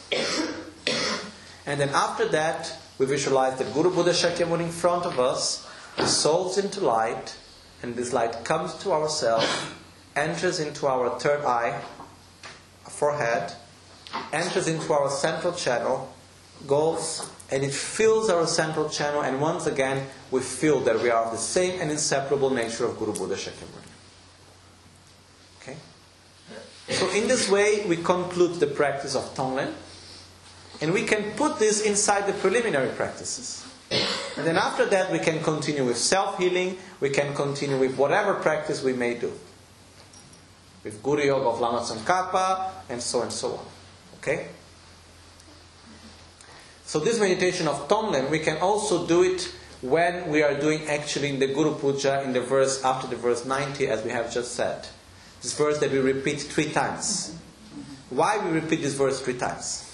And then after that, we visualize that Guru Buddha Shakyamuni in front of us dissolves into light, and this light comes to ourselves, enters into our third eye, forehead, enters into our central channel, goes and it fills our central channel, and once again we feel that we are of the same and inseparable nature of Guru Buddha Shakyamuni. Okay? So, in this way, we conclude the practice of Tonglen, and we can put this inside the preliminary practices. And then after that, we can continue with self healing, we can continue with whatever practice we may do. With Guru Yoga of Lama Tsongkhapa, and so and so on. Okay? So this meditation of Tonglen, we can also do it when we are doing actually in the Guru Puja in the verse after the verse 90 as we have just said. This verse that we repeat three times. Why we repeat this verse three times?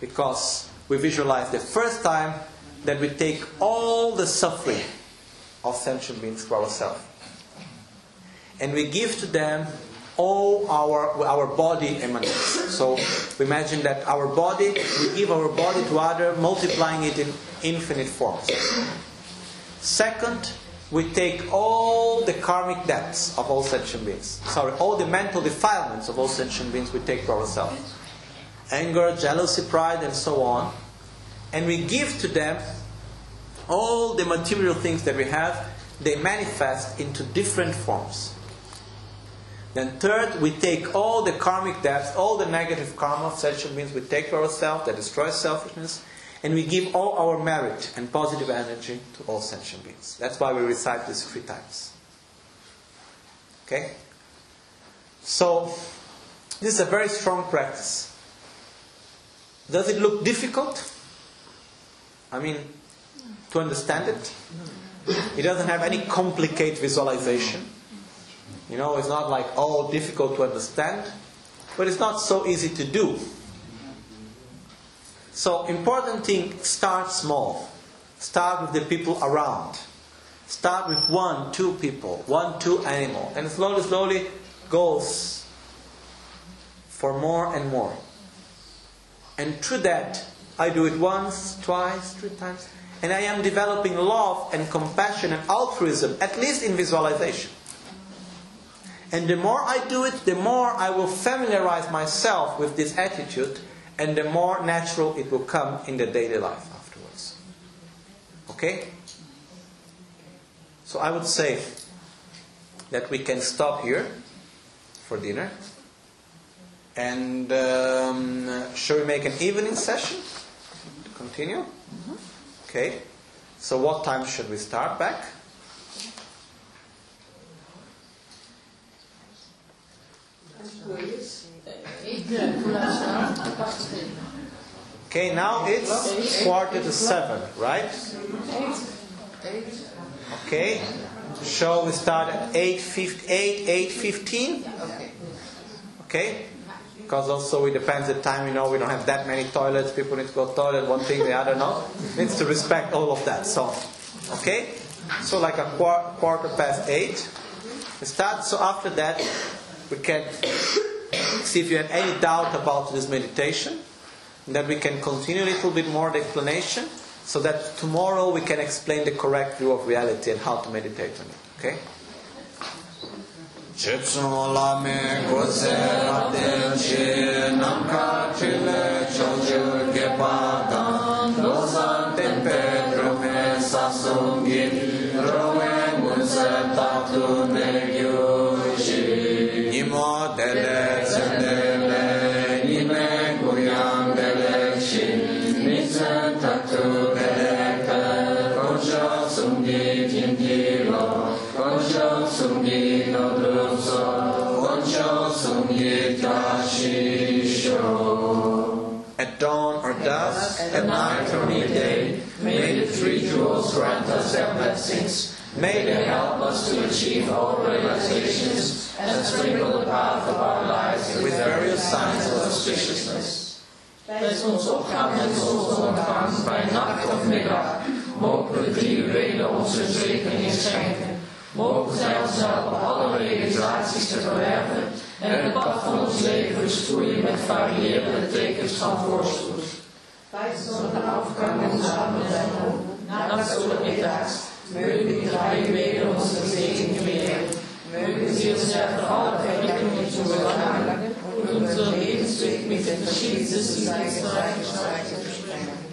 because we visualize the first time that we take all the suffering of sentient beings for ourselves. And we give to them all our, our body emanates. So we imagine that our body, we give our body to other, multiplying it in infinite forms. Second, we take all the karmic debts of all sentient beings. Sorry, all the mental defilements of all sentient beings we take for ourselves. Anger, jealousy, pride, and so on. And we give to them all the material things that we have, they manifest into different forms. Then third, we take all the karmic debts, all the negative karma of sentient beings we take for ourselves that destroys selfishness, and we give all our merit and positive energy to all sentient beings. That's why we recite this three times. Okay? So, this is a very strong practice. Does it look difficult? I mean, to understand it? It doesn't have any complicated visualization. You know, it's not like, oh, difficult to understand, but it's not so easy to do. So, important thing start small. Start with the people around. Start with one, two people, one, two animal, and slowly, slowly goes for more and more. And through that, I do it once, twice, three times, and I am developing love and compassion and altruism, at least in visualization. And the more I do it, the more I will familiarize myself with this attitude, and the more natural it will come in the daily life afterwards. Okay? So I would say that we can stop here for dinner. And um, shall we make an evening session to continue? Okay. So what time should we start back? Okay, now it's quarter to seven, right? Okay. Shall we start at 8.15? 8, 8.15? Okay? Because also it depends the time, you know, we don't have that many toilets, people need to go to toilet, one thing, the other, no? Needs to respect all of that. So, okay? So like a quarter past 8. We start, so after that, we can see if you have any doubt about this meditation, that we can continue a little bit more the explanation, so that tomorrow we can explain the correct view of reality and how to meditate on it. Okay? Chipson la me gose raten chi nam ka chile at night or midday, may the three jewels grant us their blessings. May they help us to achieve all realizations and sprinkle the path of our lives with various signs of auspiciousness. Let's also Bij zonsopgang en zonsondergang, bij nacht of middag, mogen drie juwelen onze zegeningen schenken. Mogen zij ons helpen alle realisaties te verwerven en het pad van ons leven bestoeien met variërende tekens van voorspoed. Weiß solche Aufgaben uns na nachts und middags, mögen die drei Wege unsere Segen gewähren. Mögen sie uns der Frau verlieben und zu onze Lebensweg mit den verschiedensten Leistungen sprengen.